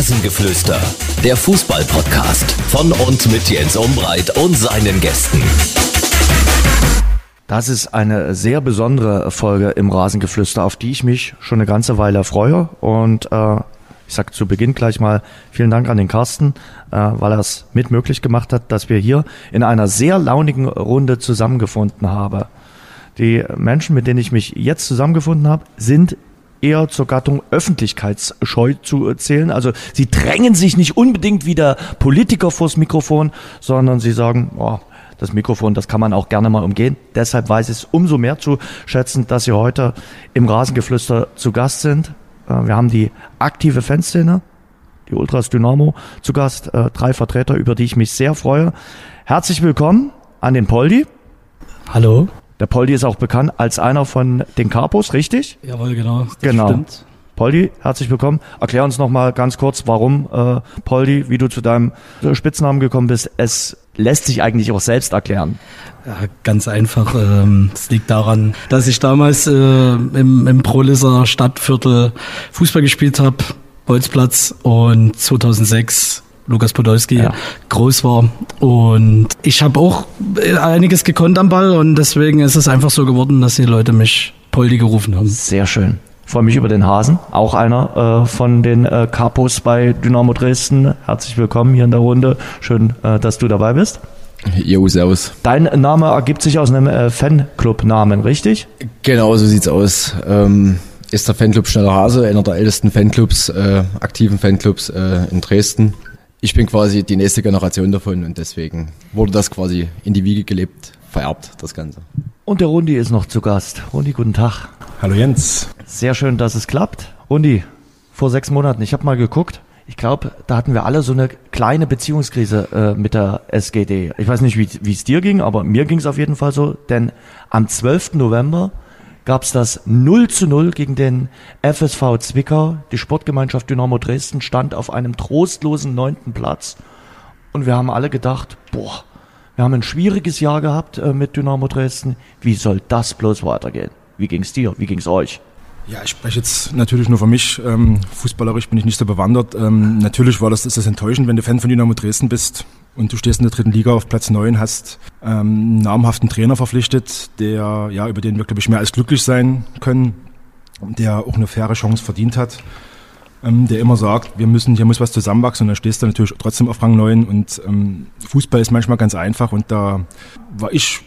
Rasengeflüster, der Fußball-Podcast von und mit Jens Umbreit und seinen Gästen. Das ist eine sehr besondere Folge im Rasengeflüster, auf die ich mich schon eine ganze Weile freue. Und äh, ich sage zu Beginn gleich mal vielen Dank an den Carsten, äh, weil er es mit möglich gemacht hat, dass wir hier in einer sehr launigen Runde zusammengefunden haben. Die Menschen, mit denen ich mich jetzt zusammengefunden habe, sind eher zur Gattung öffentlichkeitsscheu zu zählen. Also sie drängen sich nicht unbedingt wie der Politiker vors Mikrofon, sondern sie sagen, oh, das Mikrofon, das kann man auch gerne mal umgehen. Deshalb weiß ich es umso mehr zu schätzen, dass Sie heute im Rasengeflüster zu Gast sind. Äh, wir haben die aktive Fanszene, die Ultras Dynamo zu Gast, äh, drei Vertreter, über die ich mich sehr freue. Herzlich willkommen an den Poldi. Hallo. Der Poldi ist auch bekannt als einer von den Capos, richtig? Jawohl, genau. Genau. Stimmt. Poldi, herzlich willkommen. Erklär uns noch mal ganz kurz, warum äh, Poldi, wie du zu deinem Spitznamen gekommen bist. Es lässt sich eigentlich auch selbst erklären. Ja, ganz einfach. Ähm, es liegt daran, dass ich damals äh, im, im Prolisser Stadtviertel Fußball gespielt habe, Bolzplatz und 2006 Lukas Podolski ja. groß war. Und ich habe auch einiges gekonnt am Ball und deswegen ist es einfach so geworden, dass die Leute mich Poldi gerufen haben. Sehr schön. freue mich über den Hasen, auch einer äh, von den äh, Capos bei Dynamo Dresden. Herzlich willkommen hier in der Runde. Schön, äh, dass du dabei bist. Jo, servus. Dein Name ergibt sich aus einem äh, Fanclub-Namen, richtig? Genau, so sieht's aus. Ähm, ist der Fanclub Schneller Hase, einer der ältesten Fanclubs, äh, aktiven Fanclubs äh, in Dresden ich bin quasi die nächste Generation davon und deswegen wurde das quasi in die Wiege gelebt, vererbt, das Ganze. Und der Rundi ist noch zu Gast. Rundi, guten Tag. Hallo Jens. Sehr schön, dass es klappt. Rundi, vor sechs Monaten, ich habe mal geguckt, ich glaube, da hatten wir alle so eine kleine Beziehungskrise äh, mit der SGD. Ich weiß nicht, wie es dir ging, aber mir ging es auf jeden Fall so, denn am 12. November gab es das 0 zu 0 gegen den FSV Zwickau. Die Sportgemeinschaft Dynamo Dresden stand auf einem trostlosen neunten Platz. Und wir haben alle gedacht, boah, wir haben ein schwieriges Jahr gehabt äh, mit Dynamo Dresden. Wie soll das bloß weitergehen? Wie ging's dir? Wie ging's euch? Ja, ich spreche jetzt natürlich nur für mich. Ähm, fußballerisch bin ich nicht so bewandert. Ähm, natürlich war das, ist das enttäuschend, wenn du Fan von Dynamo Dresden bist und du stehst in der dritten Liga auf Platz neun, hast ähm, einen namhaften Trainer verpflichtet, der, ja, über den wir, glaube ich, mehr als glücklich sein können, der auch eine faire Chance verdient hat, ähm, der immer sagt, wir müssen, hier muss was zusammenwachsen. Und dann stehst du natürlich trotzdem auf Rang neun. Und ähm, Fußball ist manchmal ganz einfach. Und da war ich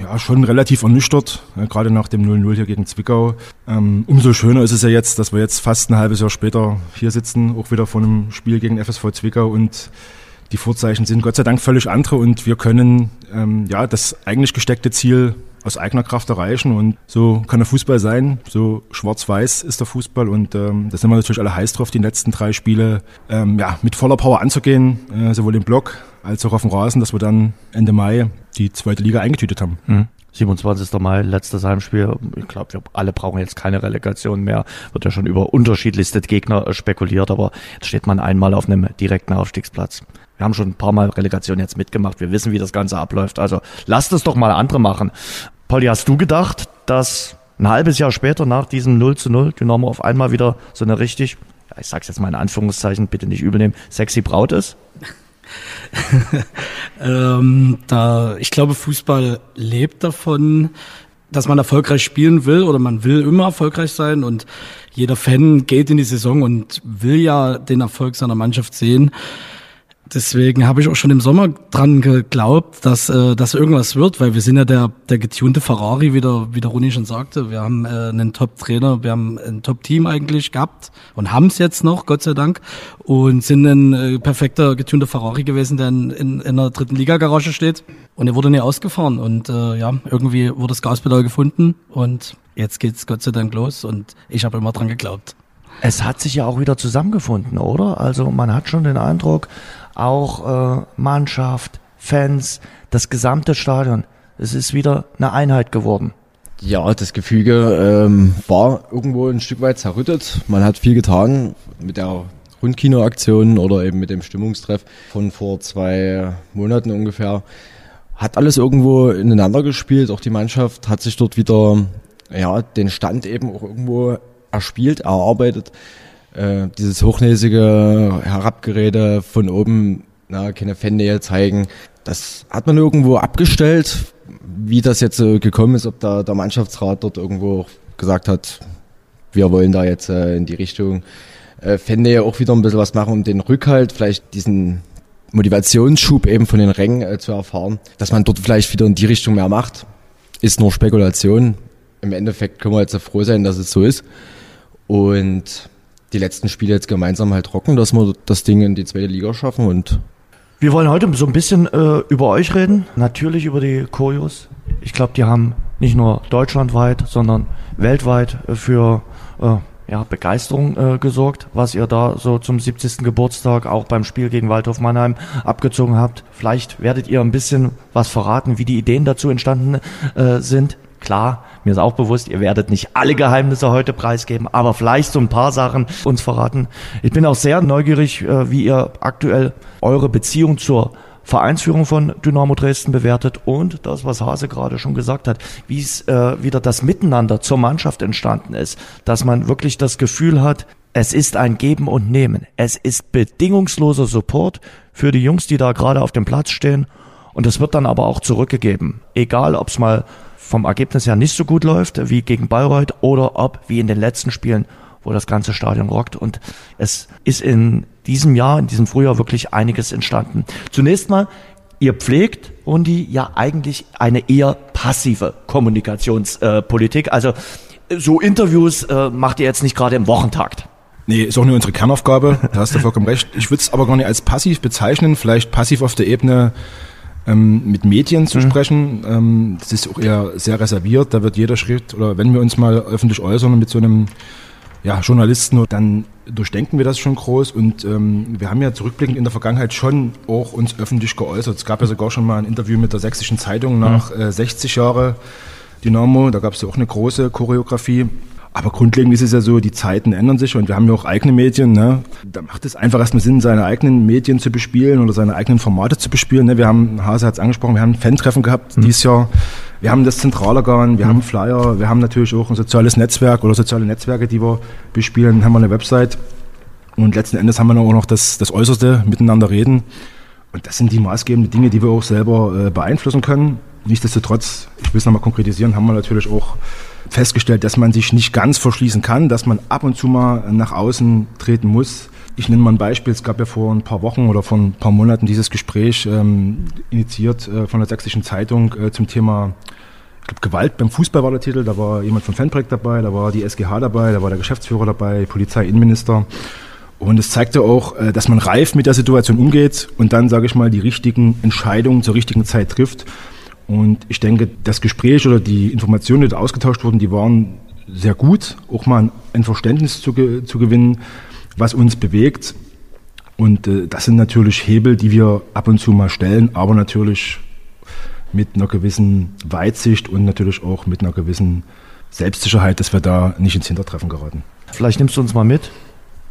ja, schon relativ ernüchtert, ja, gerade nach dem 0-0 hier gegen Zwickau. Ähm, umso schöner ist es ja jetzt, dass wir jetzt fast ein halbes Jahr später hier sitzen, auch wieder von einem Spiel gegen FSV Zwickau. Und die Vorzeichen sind Gott sei Dank völlig andere und wir können ähm, ja das eigentlich gesteckte Ziel aus eigener Kraft erreichen und so kann der Fußball sein. So schwarz-weiß ist der Fußball und ähm, da sind wir natürlich alle heiß drauf, die letzten drei Spiele ähm, ja, mit voller Power anzugehen, äh, sowohl im Block als auch auf dem Rasen, dass wir dann Ende Mai die zweite Liga eingetütet haben. Mhm. 27. Mai, letztes Heimspiel. Ich glaube, wir alle brauchen jetzt keine Relegation mehr. Wird ja schon über unterschiedlichste Gegner spekuliert, aber jetzt steht man einmal auf einem direkten Aufstiegsplatz. Wir haben schon ein paar Mal Relegation jetzt mitgemacht. Wir wissen, wie das Ganze abläuft. Also lasst es doch mal andere machen. Polly, hast du gedacht, dass ein halbes Jahr später nach diesem 0 zu 0 Dynamo auf einmal wieder so eine richtig, ich sag's jetzt mal in Anführungszeichen, bitte nicht übel nehmen, sexy Braut ist? ähm, da, ich glaube, Fußball lebt davon, dass man erfolgreich spielen will oder man will immer erfolgreich sein und jeder Fan geht in die Saison und will ja den Erfolg seiner Mannschaft sehen. Deswegen habe ich auch schon im Sommer dran geglaubt, dass äh, dass irgendwas wird, weil wir sind ja der der getunte Ferrari, wie der, wie der Runi schon sagte. Wir haben äh, einen Top-Trainer, wir haben ein Top-Team eigentlich gehabt und haben es jetzt noch, Gott sei Dank, und sind ein äh, perfekter getunter Ferrari gewesen, der in, in, in der dritten Liga-Garage steht. Und er wurde nie ausgefahren und äh, ja, irgendwie wurde das Gaspedal gefunden und jetzt geht's Gott sei Dank los und ich habe immer dran geglaubt. Es hat sich ja auch wieder zusammengefunden, oder? Also man hat schon den Eindruck, auch äh, Mannschaft, Fans, das gesamte Stadion. Es ist wieder eine Einheit geworden. Ja, das Gefüge ähm, war irgendwo ein Stück weit zerrüttet. Man hat viel getan mit der Rundkinoaktion oder eben mit dem Stimmungstreff von vor zwei Monaten ungefähr. Hat alles irgendwo ineinander gespielt. Auch die Mannschaft hat sich dort wieder ja, den Stand eben auch irgendwo erspielt, erarbeitet. Äh, dieses hochnäsige Herabgerede von oben, na, keine Fannähe zeigen, das hat man irgendwo abgestellt. Wie das jetzt äh, gekommen ist, ob da der Mannschaftsrat dort irgendwo gesagt hat, wir wollen da jetzt äh, in die Richtung äh, Fannähe auch wieder ein bisschen was machen, um den Rückhalt, vielleicht diesen Motivationsschub eben von den Rängen äh, zu erfahren, dass man dort vielleicht wieder in die Richtung mehr macht, ist nur Spekulation. Im Endeffekt können wir jetzt froh sein, dass es so ist. Und die letzten Spiele jetzt gemeinsam halt rocken, dass wir das Ding in die zweite Liga schaffen und wir wollen heute so ein bisschen äh, über euch reden, natürlich über die Choreos. Ich glaube, die haben nicht nur deutschlandweit, sondern weltweit für äh, ja, Begeisterung äh, gesorgt, was ihr da so zum 70. Geburtstag auch beim Spiel gegen Waldhof Mannheim abgezogen habt. Vielleicht werdet ihr ein bisschen was verraten, wie die Ideen dazu entstanden äh, sind. Klar, mir ist auch bewusst, ihr werdet nicht alle Geheimnisse heute preisgeben, aber vielleicht so ein paar Sachen uns verraten. Ich bin auch sehr neugierig, äh, wie ihr aktuell eure Beziehung zur Vereinsführung von Dynamo Dresden bewertet und das, was Hase gerade schon gesagt hat, wie es äh, wieder das Miteinander zur Mannschaft entstanden ist, dass man wirklich das Gefühl hat, es ist ein Geben und Nehmen. Es ist bedingungsloser Support für die Jungs, die da gerade auf dem Platz stehen und es wird dann aber auch zurückgegeben. Egal, ob es mal vom Ergebnis her nicht so gut läuft wie gegen Bayreuth oder ob wie in den letzten Spielen, wo das ganze Stadion rockt. Und es ist in diesem Jahr, in diesem Frühjahr wirklich einiges entstanden. Zunächst mal, ihr pflegt, Rundi, ja eigentlich eine eher passive Kommunikationspolitik. Äh, also so Interviews äh, macht ihr jetzt nicht gerade im Wochentakt. Nee, ist auch nur unsere Kernaufgabe, da hast du vollkommen recht. Ich würde es aber gar nicht als passiv bezeichnen, vielleicht passiv auf der Ebene ähm, mit Medien zu mhm. sprechen. Ähm, das ist auch eher sehr reserviert. Da wird jeder Schritt, oder wenn wir uns mal öffentlich äußern mit so einem ja, Journalisten, dann durchdenken wir das schon groß und ähm, wir haben ja zurückblickend in der Vergangenheit schon auch uns öffentlich geäußert. Es gab ja sogar schon mal ein Interview mit der Sächsischen Zeitung nach mhm. äh, 60 Jahre Dynamo, da gab es ja auch eine große Choreografie. Aber grundlegend ist es ja so, die Zeiten ändern sich und wir haben ja auch eigene Medien. Ne? Da macht es einfach erstmal Sinn, seine eigenen Medien zu bespielen oder seine eigenen Formate zu bespielen. Ne? Wir haben, Hase hat es angesprochen, wir haben ein Fan-Treffen gehabt mhm. dieses Jahr. Wir haben das Zentralorgan, wir mhm. haben Flyer, wir haben natürlich auch ein soziales Netzwerk oder soziale Netzwerke, die wir bespielen, Dann haben wir eine Website. Und letzten Endes haben wir auch noch das, das Äußerste, miteinander reden. Und das sind die maßgebenden Dinge, die wir auch selber äh, beeinflussen können. Nichtsdestotrotz, ich will es nochmal konkretisieren, haben wir natürlich auch festgestellt, dass man sich nicht ganz verschließen kann, dass man ab und zu mal nach außen treten muss. Ich nenne mal ein Beispiel. Es gab ja vor ein paar Wochen oder vor ein paar Monaten dieses Gespräch ähm, initiiert äh, von der Sächsischen Zeitung äh, zum Thema ich glaube, Gewalt beim Fußball war der Titel. Da war jemand vom Fanprojekt dabei, da war die SGH dabei, da war der Geschäftsführer dabei, Polizei, Innenminister. Und es zeigte auch, äh, dass man reif mit der Situation umgeht und dann, sage ich mal, die richtigen Entscheidungen zur richtigen Zeit trifft. Und ich denke, das Gespräch oder die Informationen, die da ausgetauscht wurden, die waren sehr gut, auch mal ein Verständnis zu, zu gewinnen, was uns bewegt. Und äh, das sind natürlich Hebel, die wir ab und zu mal stellen, aber natürlich mit einer gewissen Weitsicht und natürlich auch mit einer gewissen Selbstsicherheit, dass wir da nicht ins Hintertreffen geraten. Vielleicht nimmst du uns mal mit.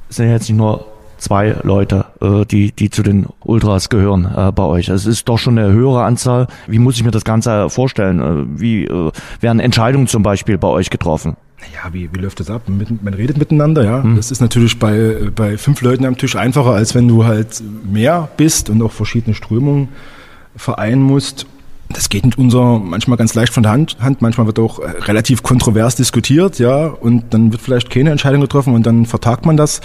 Es sind ja jetzt nicht nur zwei Leute, äh, die, die zu den Ultras gehören äh, bei euch. Es ist doch schon eine höhere Anzahl. Wie muss ich mir das Ganze vorstellen? Äh, wie äh, werden Entscheidungen zum Beispiel bei euch getroffen? Ja, wie, wie läuft das ab? Man redet miteinander, ja. Hm. Das ist natürlich bei, bei fünf Leuten am Tisch einfacher, als wenn du halt mehr bist und auch verschiedene Strömungen vereinen musst. Das geht mit unser manchmal ganz leicht von der Hand, Hand, manchmal wird auch äh, relativ kontrovers diskutiert, ja, und dann wird vielleicht keine Entscheidung getroffen und dann vertagt man das.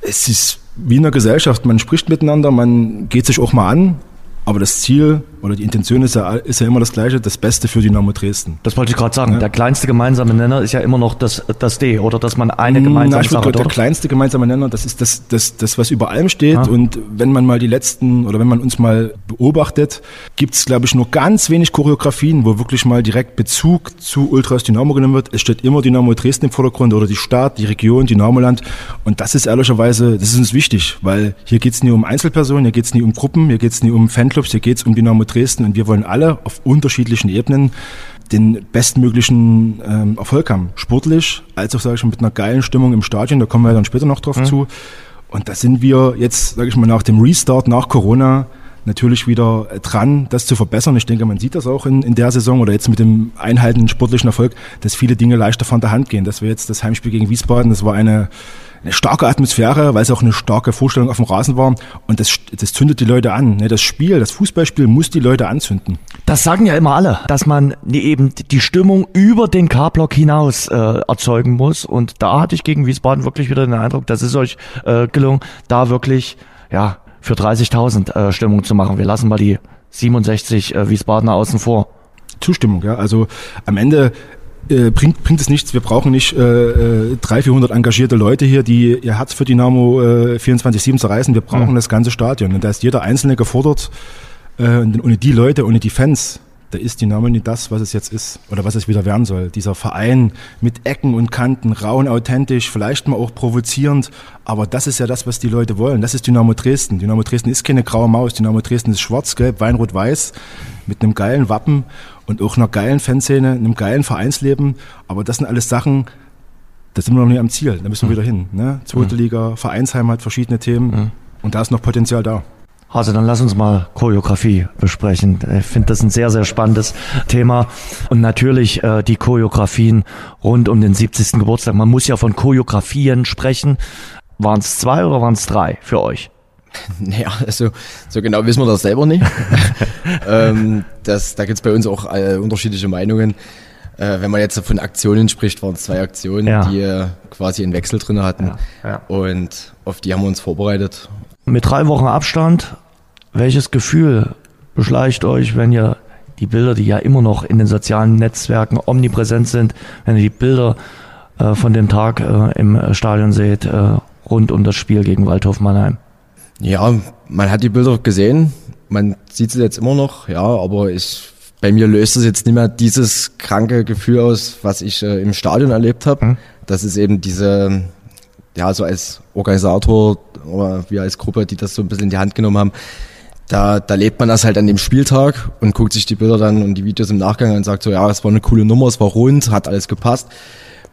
Es ist wie in der Gesellschaft, man spricht miteinander, man geht sich auch mal an, aber das Ziel oder die Intention ist ja, ist ja immer das gleiche, das Beste für Dynamo Dresden. Das wollte ich gerade sagen. Ja. Der kleinste gemeinsame Nenner ist ja immer noch das, das D oder dass man eine gemeinsame Na, Sache hat. Der kleinste gemeinsame Nenner, das ist das, das, das was über allem steht. Ja. Und wenn man mal die letzten oder wenn man uns mal beobachtet, gibt es, glaube ich, nur ganz wenig Choreografien, wo wirklich mal direkt Bezug zu Ultras Dynamo genommen wird. Es steht immer Dynamo Dresden im Vordergrund oder die Stadt, die Region, Dynamoland. Und das ist ehrlicherweise, das ist uns wichtig, weil hier geht es nie um Einzelpersonen, hier geht es nie um Gruppen, hier geht es nie um Fanclubs, hier geht es um Dynamo Dresden und wir wollen alle auf unterschiedlichen Ebenen den bestmöglichen ähm, Erfolg haben. Sportlich, als auch, sage ich mal, mit einer geilen Stimmung im Stadion, da kommen wir dann später noch drauf mhm. zu. Und da sind wir jetzt, sage ich mal, nach dem Restart, nach Corona, natürlich wieder dran, das zu verbessern. Ich denke, man sieht das auch in, in der Saison oder jetzt mit dem einhaltenden sportlichen Erfolg, dass viele Dinge leichter von der Hand gehen. Dass wir jetzt das Heimspiel gegen Wiesbaden, das war eine eine starke Atmosphäre, weil es auch eine starke Vorstellung auf dem Rasen war. Und das, das zündet die Leute an. Ne? Das Spiel, das Fußballspiel muss die Leute anzünden. Das sagen ja immer alle, dass man eben die Stimmung über den K-Block hinaus äh, erzeugen muss. Und da hatte ich gegen Wiesbaden wirklich wieder den Eindruck, das ist euch äh, gelungen, da wirklich ja für 30.000 äh, Stimmung zu machen. Wir lassen mal die 67 äh, Wiesbadener außen vor. Zustimmung, ja. Also am Ende äh, bringt, bringt es nichts. Wir brauchen nicht äh, 300, äh, 400 engagierte Leute hier, die ihr Herz für Dynamo äh, 24-7 zerreißen. Wir brauchen mhm. das ganze Stadion. Und da ist jeder Einzelne gefordert. Äh, und ohne die Leute, ohne die Fans, da ist Dynamo nicht das, was es jetzt ist oder was es wieder werden soll. Dieser Verein mit Ecken und Kanten, rau und authentisch, vielleicht mal auch provozierend, aber das ist ja das, was die Leute wollen. Das ist Dynamo Dresden. Dynamo Dresden ist keine graue Maus. Dynamo Dresden ist schwarz, gelb, weinrot, weiß mit einem geilen Wappen und auch einer geilen Fanszene, einem geilen Vereinsleben. Aber das sind alles Sachen, da sind wir noch nicht am Ziel. Da müssen wir mhm. wieder hin. Ne? Zweite mhm. Liga, Vereinsheim hat verschiedene Themen mhm. und da ist noch Potenzial da. Also dann lass uns mal Choreografie besprechen. Ich finde das ein sehr, sehr spannendes Thema. Und natürlich äh, die Choreografien rund um den 70. Geburtstag. Man muss ja von Choreografien sprechen. Waren es zwei oder waren es drei für euch? Naja, also so genau wissen wir das selber nicht. ähm, das, da gibt es bei uns auch äh, unterschiedliche Meinungen. Äh, wenn man jetzt von Aktionen spricht, waren es zwei Aktionen, ja. die äh, quasi einen Wechsel drin hatten. Ja, ja. Und auf die haben wir uns vorbereitet. Mit drei Wochen Abstand welches Gefühl beschleicht euch, wenn ihr die Bilder, die ja immer noch in den sozialen Netzwerken omnipräsent sind, wenn ihr die Bilder äh, von dem Tag äh, im Stadion seht, äh, rund um das Spiel gegen Waldhof Mannheim? Ja, man hat die Bilder gesehen, man sieht sie jetzt immer noch, ja, aber ich, bei mir löst es jetzt nicht mehr dieses kranke Gefühl aus, was ich äh, im Stadion erlebt habe. Mhm. Das ist eben diese, ja, so als Organisator oder wir als Gruppe, die das so ein bisschen in die Hand genommen haben, da, da lebt man das halt an dem Spieltag und guckt sich die Bilder dann und die Videos im Nachgang an und sagt so, ja, es war eine coole Nummer, es war rund, hat alles gepasst.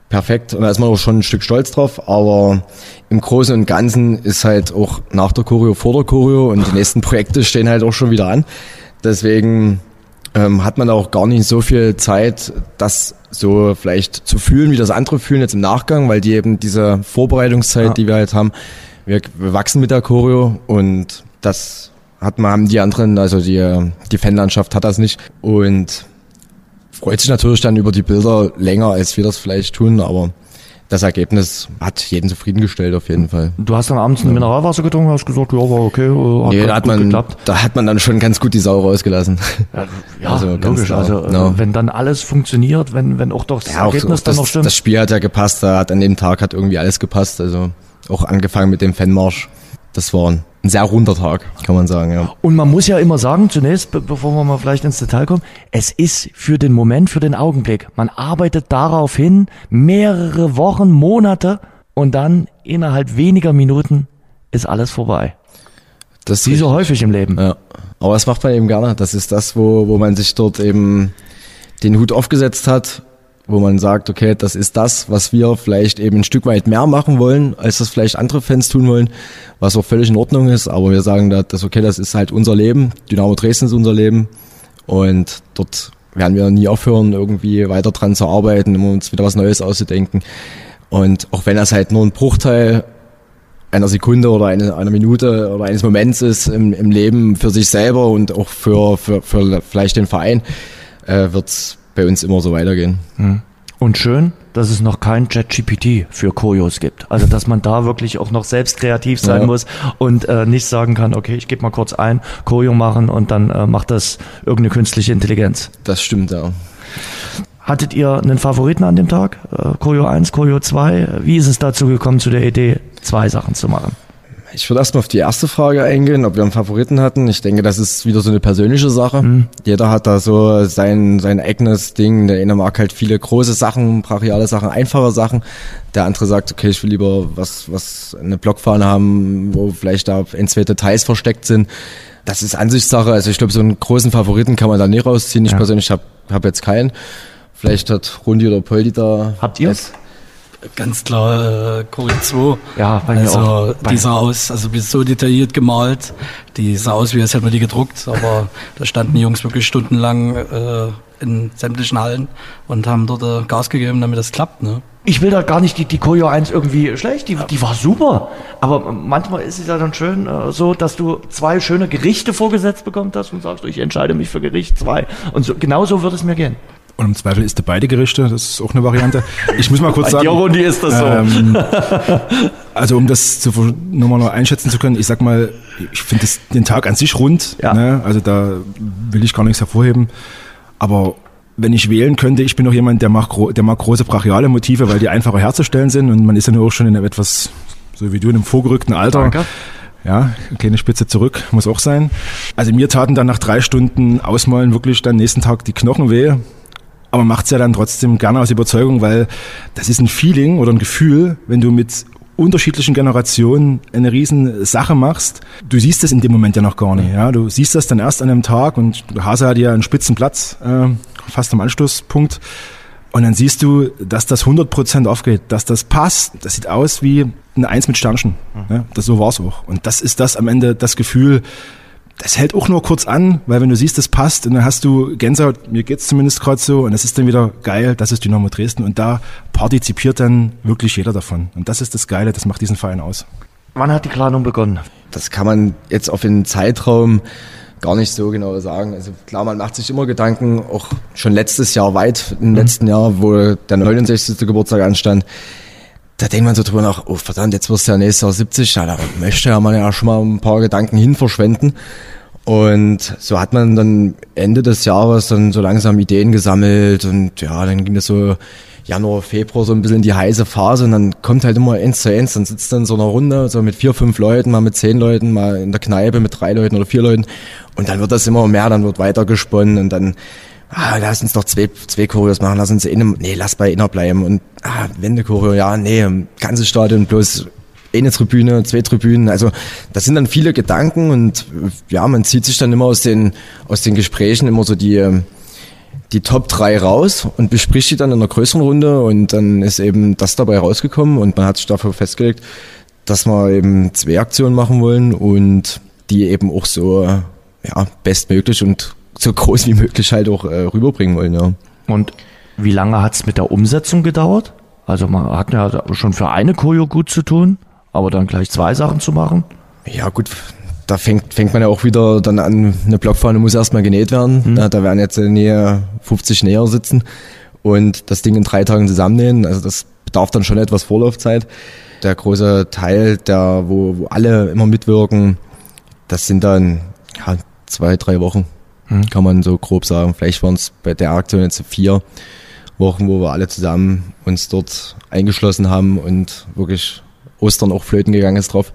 Perfekt. Und da ist man auch schon ein Stück stolz drauf. Aber im Großen und Ganzen ist halt auch nach der Choreo vor der Choreo und die nächsten Projekte stehen halt auch schon wieder an. Deswegen ähm, hat man auch gar nicht so viel Zeit, das so vielleicht zu fühlen, wie das andere fühlen jetzt im Nachgang, weil die eben diese Vorbereitungszeit, ja. die wir halt haben, wir, wir wachsen mit der Choreo und das hat man, haben die anderen, also die, die Fanlandschaft hat das nicht und freut sich natürlich dann über die Bilder länger, als wir das vielleicht tun, aber das Ergebnis hat jeden zufriedengestellt auf jeden Fall. Du hast dann abends ein Mineralwasser getrunken, hast gesagt, ja, war okay, äh, hat nee, da hat man, geklappt. Da hat man dann schon ganz gut die Sau rausgelassen. Ja, ja also logisch. Also no. wenn dann alles funktioniert, wenn wenn auch doch das ja, Ergebnis auch, dann das, noch stimmt. Das Spiel hat ja gepasst, da hat an dem Tag hat irgendwie alles gepasst. Also auch angefangen mit dem Fanmarsch. Das war ein sehr runder Tag, kann man sagen, ja. Und man muss ja immer sagen, zunächst, bevor wir mal vielleicht ins Detail kommen, es ist für den Moment, für den Augenblick. Man arbeitet darauf hin, mehrere Wochen, Monate und dann innerhalb weniger Minuten ist alles vorbei. Das ist Wie so häufig im Leben. Ja. Aber das macht man eben gerne. Das ist das, wo, wo man sich dort eben den Hut aufgesetzt hat wo man sagt, okay, das ist das, was wir vielleicht eben ein Stück weit mehr machen wollen, als das vielleicht andere Fans tun wollen, was auch völlig in Ordnung ist, aber wir sagen, dass okay, das ist halt unser Leben, Dynamo Dresden ist unser Leben. Und dort werden wir nie aufhören, irgendwie weiter dran zu arbeiten, um uns wieder was Neues auszudenken. Und auch wenn das halt nur ein Bruchteil einer Sekunde oder eine, einer Minute oder eines Moments ist im, im Leben für sich selber und auch für, für, für vielleicht den Verein, äh, wird's bei uns immer so weitergehen. Hm. Und schön, dass es noch kein ChatGPT für Koyos gibt. Also dass man da wirklich auch noch selbst kreativ sein ja. muss und äh, nicht sagen kann, okay, ich gebe mal kurz ein, Koyo machen und dann äh, macht das irgendeine künstliche Intelligenz. Das stimmt, ja. Hattet ihr einen Favoriten an dem Tag? Äh, Koyo 1, Koyo 2? Wie ist es dazu gekommen, zu der Idee, zwei Sachen zu machen? Ich würde erstmal auf die erste Frage eingehen, ob wir einen Favoriten hatten. Ich denke, das ist wieder so eine persönliche Sache. Mhm. Jeder hat da so sein, sein eigenes Ding. Der eine mag halt viele große Sachen, brachiale Sachen, einfache Sachen. Der andere sagt, okay, ich will lieber was, was eine Blockfahne haben, wo vielleicht da ein, zwei Details versteckt sind. Das ist Ansichtssache. Also ich glaube, so einen großen Favoriten kann man da nie rausziehen. Ich ja. persönlich habe hab jetzt keinen. Vielleicht hat Rundi oder Poldi da. Habt ihr? Ganz klar äh, Choreo 2. Ja, bei mir also, auch. Die sah aus, also so detailliert gemalt. Die sah aus, wie als hätten wir die gedruckt, aber da standen die Jungs wirklich stundenlang äh, in sämtlichen Hallen und haben dort äh, Gas gegeben, damit das klappt. Ne? Ich will da gar nicht die, die Koyo 1 irgendwie schlecht, die, die war super. Aber manchmal ist es ja dann schön äh, so, dass du zwei schöne Gerichte vorgesetzt bekommen hast und sagst, ich entscheide mich für Gericht 2. Und so, genau so wird es mir gehen. Und im Zweifel isst du beide Gerichte, das ist auch eine Variante. Ich muss mal kurz sagen. Rundi, ist das so. Ähm, also um das zu, nochmal noch einschätzen zu können, ich sag mal, ich finde den Tag an sich rund. Ja. Ne? Also da will ich gar nichts hervorheben. Aber wenn ich wählen könnte, ich bin doch jemand, der mag, der mag große brachiale Motive, weil die einfacher herzustellen sind und man ist ja nur auch schon in einem etwas, so wie du, in einem vorgerückten Alter. Danke. Ja, eine kleine Spitze zurück, muss auch sein. Also mir taten dann nach drei Stunden Ausmalen wirklich dann nächsten Tag die Knochen weh. Aber macht's ja dann trotzdem gerne aus Überzeugung, weil das ist ein Feeling oder ein Gefühl, wenn du mit unterschiedlichen Generationen eine riesen Sache machst. Du siehst das in dem Moment ja noch gar nicht. Ja? Du siehst das dann erst an einem Tag und Hase hat ja einen spitzen Platz, äh, fast am Anstoßpunkt. Und dann siehst du, dass das 100% aufgeht, dass das passt. Das sieht aus wie eine Eins mit Sternchen. Ja, das, so war's auch. Und das ist das am Ende, das Gefühl, das hält auch nur kurz an, weil wenn du siehst, das passt und dann hast du Gänsehaut, mir geht's zumindest gerade so und das ist dann wieder geil, das ist Dynamo Dresden und da partizipiert dann wirklich jeder davon. Und das ist das Geile, das macht diesen Verein aus. Wann hat die Planung begonnen? Das kann man jetzt auf den Zeitraum gar nicht so genau sagen. Also klar, man macht sich immer Gedanken, auch schon letztes Jahr weit im letzten Jahr, wo der 69. Geburtstag anstand. Da denkt man so drüber nach, oh verdammt, jetzt wirst du ja nächstes Jahr 70, ja, da möchte man ja schon mal ein paar Gedanken hin verschwenden. Und so hat man dann Ende des Jahres dann so langsam Ideen gesammelt und ja, dann ging das so Januar, Februar so ein bisschen in die heiße Phase und dann kommt halt immer eins zu eins, dann sitzt dann so eine Runde, so mit vier, fünf Leuten, mal mit zehn Leuten, mal in der Kneipe mit drei Leuten oder vier Leuten. Und dann wird das immer mehr, dann wird weiter gesponnen und dann, ah, lass uns doch zwei, zwei Choreos machen, lass uns in einem, nee, lass bei inner bleiben und, ah, Wende-Choreo, ja, nee, ganzes Stadion bloß eine Tribüne, zwei Tribünen. Also das sind dann viele Gedanken und ja, man zieht sich dann immer aus den aus den Gesprächen immer so die ähm, die Top 3 raus und bespricht die dann in einer größeren Runde und dann ist eben das dabei rausgekommen und man hat sich dafür festgelegt, dass wir eben zwei Aktionen machen wollen und die eben auch so ja bestmöglich und so groß wie möglich halt auch äh, rüberbringen wollen. Ja. Und wie lange hat's mit der Umsetzung gedauert? Also man hat ja schon für eine Choreo gut zu tun, aber dann gleich zwei Sachen zu machen. Ja gut, da fängt, fängt man ja auch wieder dann an, eine Blockfahne muss erstmal genäht werden. Da, da werden jetzt in der Nähe 50 Näher sitzen und das Ding in drei Tagen zusammennähen. Also das bedarf dann schon etwas Vorlaufzeit. Der große Teil, der, wo, wo alle immer mitwirken, das sind dann ja, zwei, drei Wochen, kann man so grob sagen. Vielleicht waren es bei der Aktion jetzt vier Wochen, wo wir alle zusammen uns dort eingeschlossen haben und wirklich Ostern auch flöten gegangen ist drauf.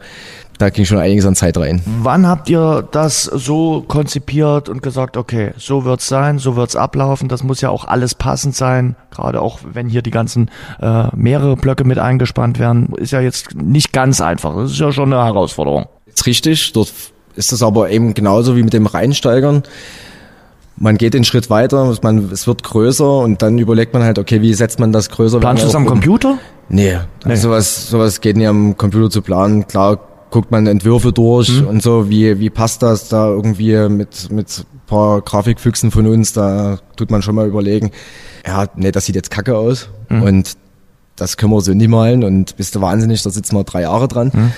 Da ging schon einiges an Zeit rein. Wann habt ihr das so konzipiert und gesagt, okay, so wird's sein, so wird's ablaufen, das muss ja auch alles passend sein, gerade auch wenn hier die ganzen äh, mehrere Blöcke mit eingespannt werden, ist ja jetzt nicht ganz einfach. Das ist ja schon eine Herausforderung. Ist richtig, dort ist das aber eben genauso wie mit dem Reinsteigern. Man geht den Schritt weiter, man, es wird größer und dann überlegt man halt, okay, wie setzt man das größer? Planst du es am um- Computer? Nee, Nee. Sowas, sowas geht nicht am Computer zu planen. Klar guckt man Entwürfe durch Mhm. und so, wie, wie passt das da irgendwie mit, mit paar Grafikfüchsen von uns, da tut man schon mal überlegen, ja, nee, das sieht jetzt kacke aus Mhm. und das können wir so nie malen und bist du wahnsinnig, da sitzen wir drei Jahre dran. Mhm.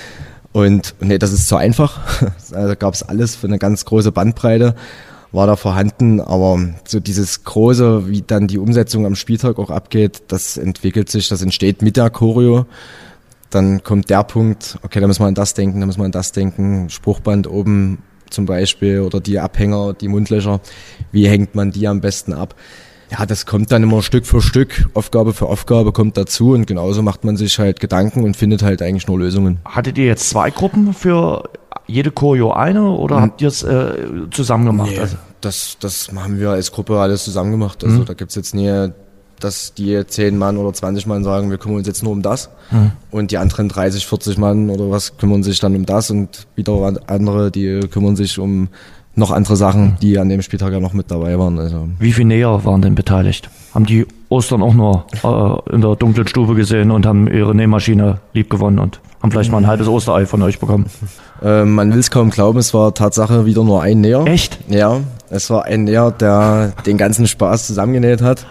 Und nee, das ist zu einfach. Da gab es alles für eine ganz große Bandbreite, war da vorhanden, aber so dieses große, wie dann die Umsetzung am Spieltag auch abgeht, das entwickelt sich, das entsteht mit der Choreo. Dann kommt der Punkt, okay, da müssen wir an das denken, da müssen wir an das denken, Spruchband oben zum Beispiel oder die Abhänger, die Mundlöcher, wie hängt man die am besten ab? Ja, das kommt dann immer Stück für Stück, Aufgabe für Aufgabe kommt dazu und genauso macht man sich halt Gedanken und findet halt eigentlich nur Lösungen. Hattet ihr jetzt zwei Gruppen für jede Choreo eine oder habt ihr es äh, zusammen gemacht? Also, Das, das haben wir als Gruppe alles zusammen gemacht. Also da gibt's jetzt nie, dass die 10 Mann oder 20 Mann sagen, wir kümmern uns jetzt nur um das. Und die anderen 30, 40 Mann oder was kümmern sich dann um das und wieder andere, die kümmern sich um noch andere Sachen, die an dem Spieltag ja noch mit dabei waren. Also Wie viele Näher waren denn beteiligt? Haben die Ostern auch nur äh, in der dunklen Stube gesehen und haben ihre Nähmaschine lieb gewonnen und haben vielleicht mal ein halbes Osterei von euch bekommen? äh, man will es kaum glauben, es war Tatsache wieder nur ein Näher. Echt? Ja, es war ein Näher, der den ganzen Spaß zusammengenäht hat.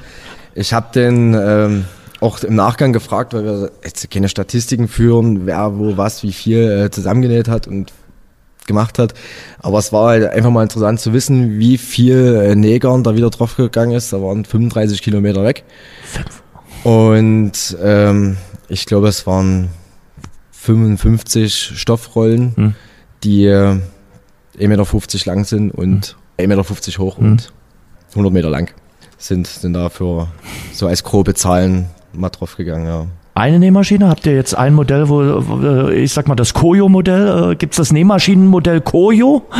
Ich habe den ähm, auch im Nachgang gefragt, weil wir jetzt keine Statistiken führen, wer wo was wie viel äh, zusammengenäht hat und gemacht hat. Aber es war halt einfach mal interessant zu wissen, wie viel äh, Nägern da wieder draufgegangen ist. Da waren 35 Kilometer weg. Und ähm, ich glaube, es waren 55 Stoffrollen, Hm. die äh, 1,50 Meter lang sind und 1,50 Meter hoch und 100 Meter lang. Sind, sind dafür so als grobe Zahlen mal draufgegangen, ja. Eine Nähmaschine? Habt ihr jetzt ein Modell, wo, wo ich sag mal das Koyo-Modell? Äh, gibt's das Nähmaschinenmodell Koyo?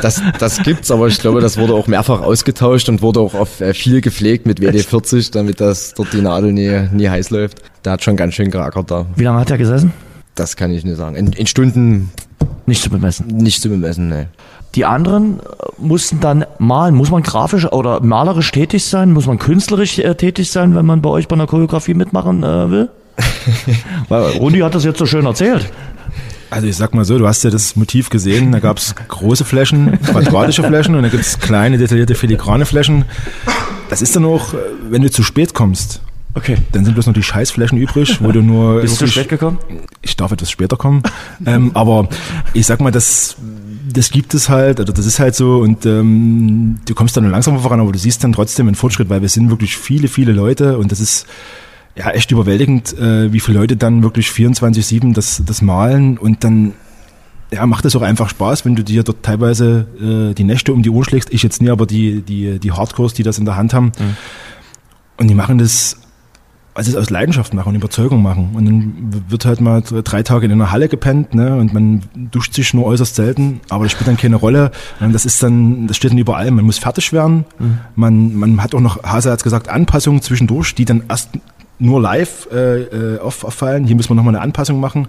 Das, das gibt's, aber ich glaube, das wurde auch mehrfach ausgetauscht und wurde auch auf äh, viel gepflegt mit WD-40, damit das dort die Nadel nie, nie heiß läuft. Der hat schon ganz schön geackert da. Wie lange hat er gesessen? Das kann ich nicht sagen. In, in Stunden Nicht zu bemessen. nicht zu bemessen, ne. Die anderen äh, mussten dann malen. Muss man grafisch oder malerisch tätig sein? Muss man künstlerisch äh, tätig sein, wenn man bei euch bei einer Choreografie mitmachen äh, will? Weil Rundi hat das jetzt so schön erzählt. Also ich sag mal so, du hast ja das Motiv gesehen, da gab's große Flächen, quadratische Flächen und dann gibt's kleine, detaillierte, filigrane Flächen. Das ist dann auch, äh, wenn du zu spät kommst, Okay. dann sind bloß noch die Scheißflächen übrig, wo du nur... Bist du wirklich- spät gekommen? ich darf etwas später kommen. ähm, aber ich sag mal, das, das gibt es halt, oder das ist halt so und ähm, du kommst dann nur langsamer voran, aber du siehst dann trotzdem einen Fortschritt, weil wir sind wirklich viele, viele Leute und das ist ja echt überwältigend, äh, wie viele Leute dann wirklich 24-7 das, das malen und dann ja, macht es auch einfach Spaß, wenn du dir dort teilweise äh, die Nächte um die Uhr schlägst. Ich jetzt nie, aber die, die, die Hardcores, die das in der Hand haben. Und die machen das, also es aus Leidenschaft machen und Überzeugung machen. Und dann wird halt mal drei Tage in einer Halle gepennt, ne? Und man duscht sich nur äußerst selten, aber das spielt dann keine Rolle. Und das ist dann, das steht dann überall. Man muss fertig werden. Man, man hat auch noch, Hase hat gesagt, Anpassungen zwischendurch, die dann erst nur live äh, äh, auf, auffallen. Hier müssen wir nochmal eine Anpassung machen.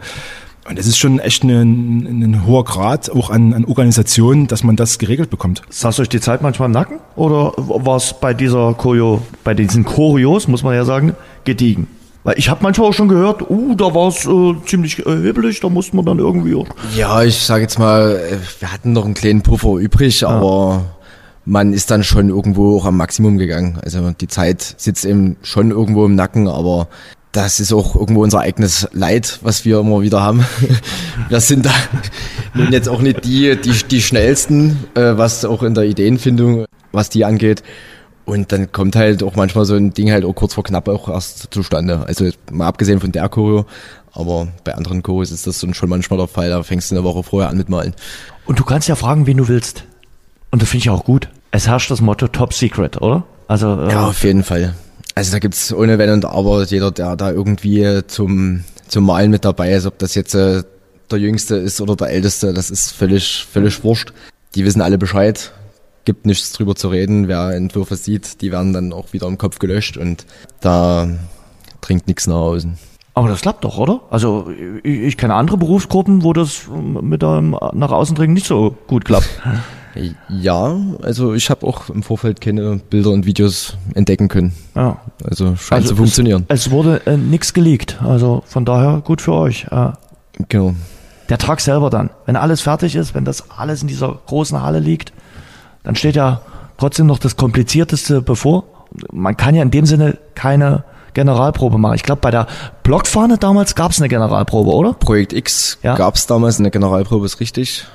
Und es ist schon echt ein, ein hoher Grad auch an, an Organisation, dass man das geregelt bekommt. Saß euch die Zeit manchmal im Nacken? Oder war es bei dieser Choreo, bei diesen Choreos, muss man ja sagen, gediegen? Weil ich habe manchmal auch schon gehört, uh, da war es äh, ziemlich äh, hibbelig, da musste man dann irgendwie auch. Ja, ich sage jetzt mal, äh, wir hatten noch einen kleinen Puffer übrig, aber man ist dann schon irgendwo auch am Maximum gegangen. Also die Zeit sitzt eben schon irgendwo im Nacken, aber das ist auch irgendwo unser eigenes Leid, was wir immer wieder haben. Wir sind da nun jetzt auch nicht die, die, die schnellsten, äh, was auch in der Ideenfindung, was die angeht. Und dann kommt halt auch manchmal so ein Ding halt auch kurz vor knapp auch erst zustande. Also mal abgesehen von der Choreo, aber bei anderen Choreos ist das schon manchmal der Fall. Da fängst du eine Woche vorher an mit Malen. Und du kannst ja fragen, wen du willst. Und das finde ich auch gut. Es herrscht das Motto Top Secret, oder? Also, äh, Ja, auf jeden Fall. Also da gibt's ohne Wenn und Aber jeder, der da irgendwie zum, zum Malen mit dabei ist, ob das jetzt äh, der Jüngste ist oder der Älteste, das ist völlig, völlig wurscht. Die wissen alle Bescheid. Gibt nichts drüber zu reden. Wer Entwürfe sieht, die werden dann auch wieder im Kopf gelöscht und da dringt nichts nach außen. aber das klappt doch, oder? Also ich, ich kenne andere Berufsgruppen, wo das mit dem nach außen dringen nicht so gut klappt. Ja, also ich habe auch im Vorfeld keine Bilder und Videos entdecken können. Ja. Also scheint Also zu funktionieren. Es, es wurde äh, nichts geleakt. Also von daher gut für euch. Äh, Genau. der Tag selber dann, wenn alles fertig ist, wenn das alles in dieser großen Halle liegt, dann steht ja trotzdem noch das Komplizierteste bevor. Man kann ja in dem Sinne keine Generalprobe machen. Ich glaube, bei der Blockfahne damals gab es eine Generalprobe, oder? Projekt X Ja. gab's damals, eine Generalprobe ist richtig.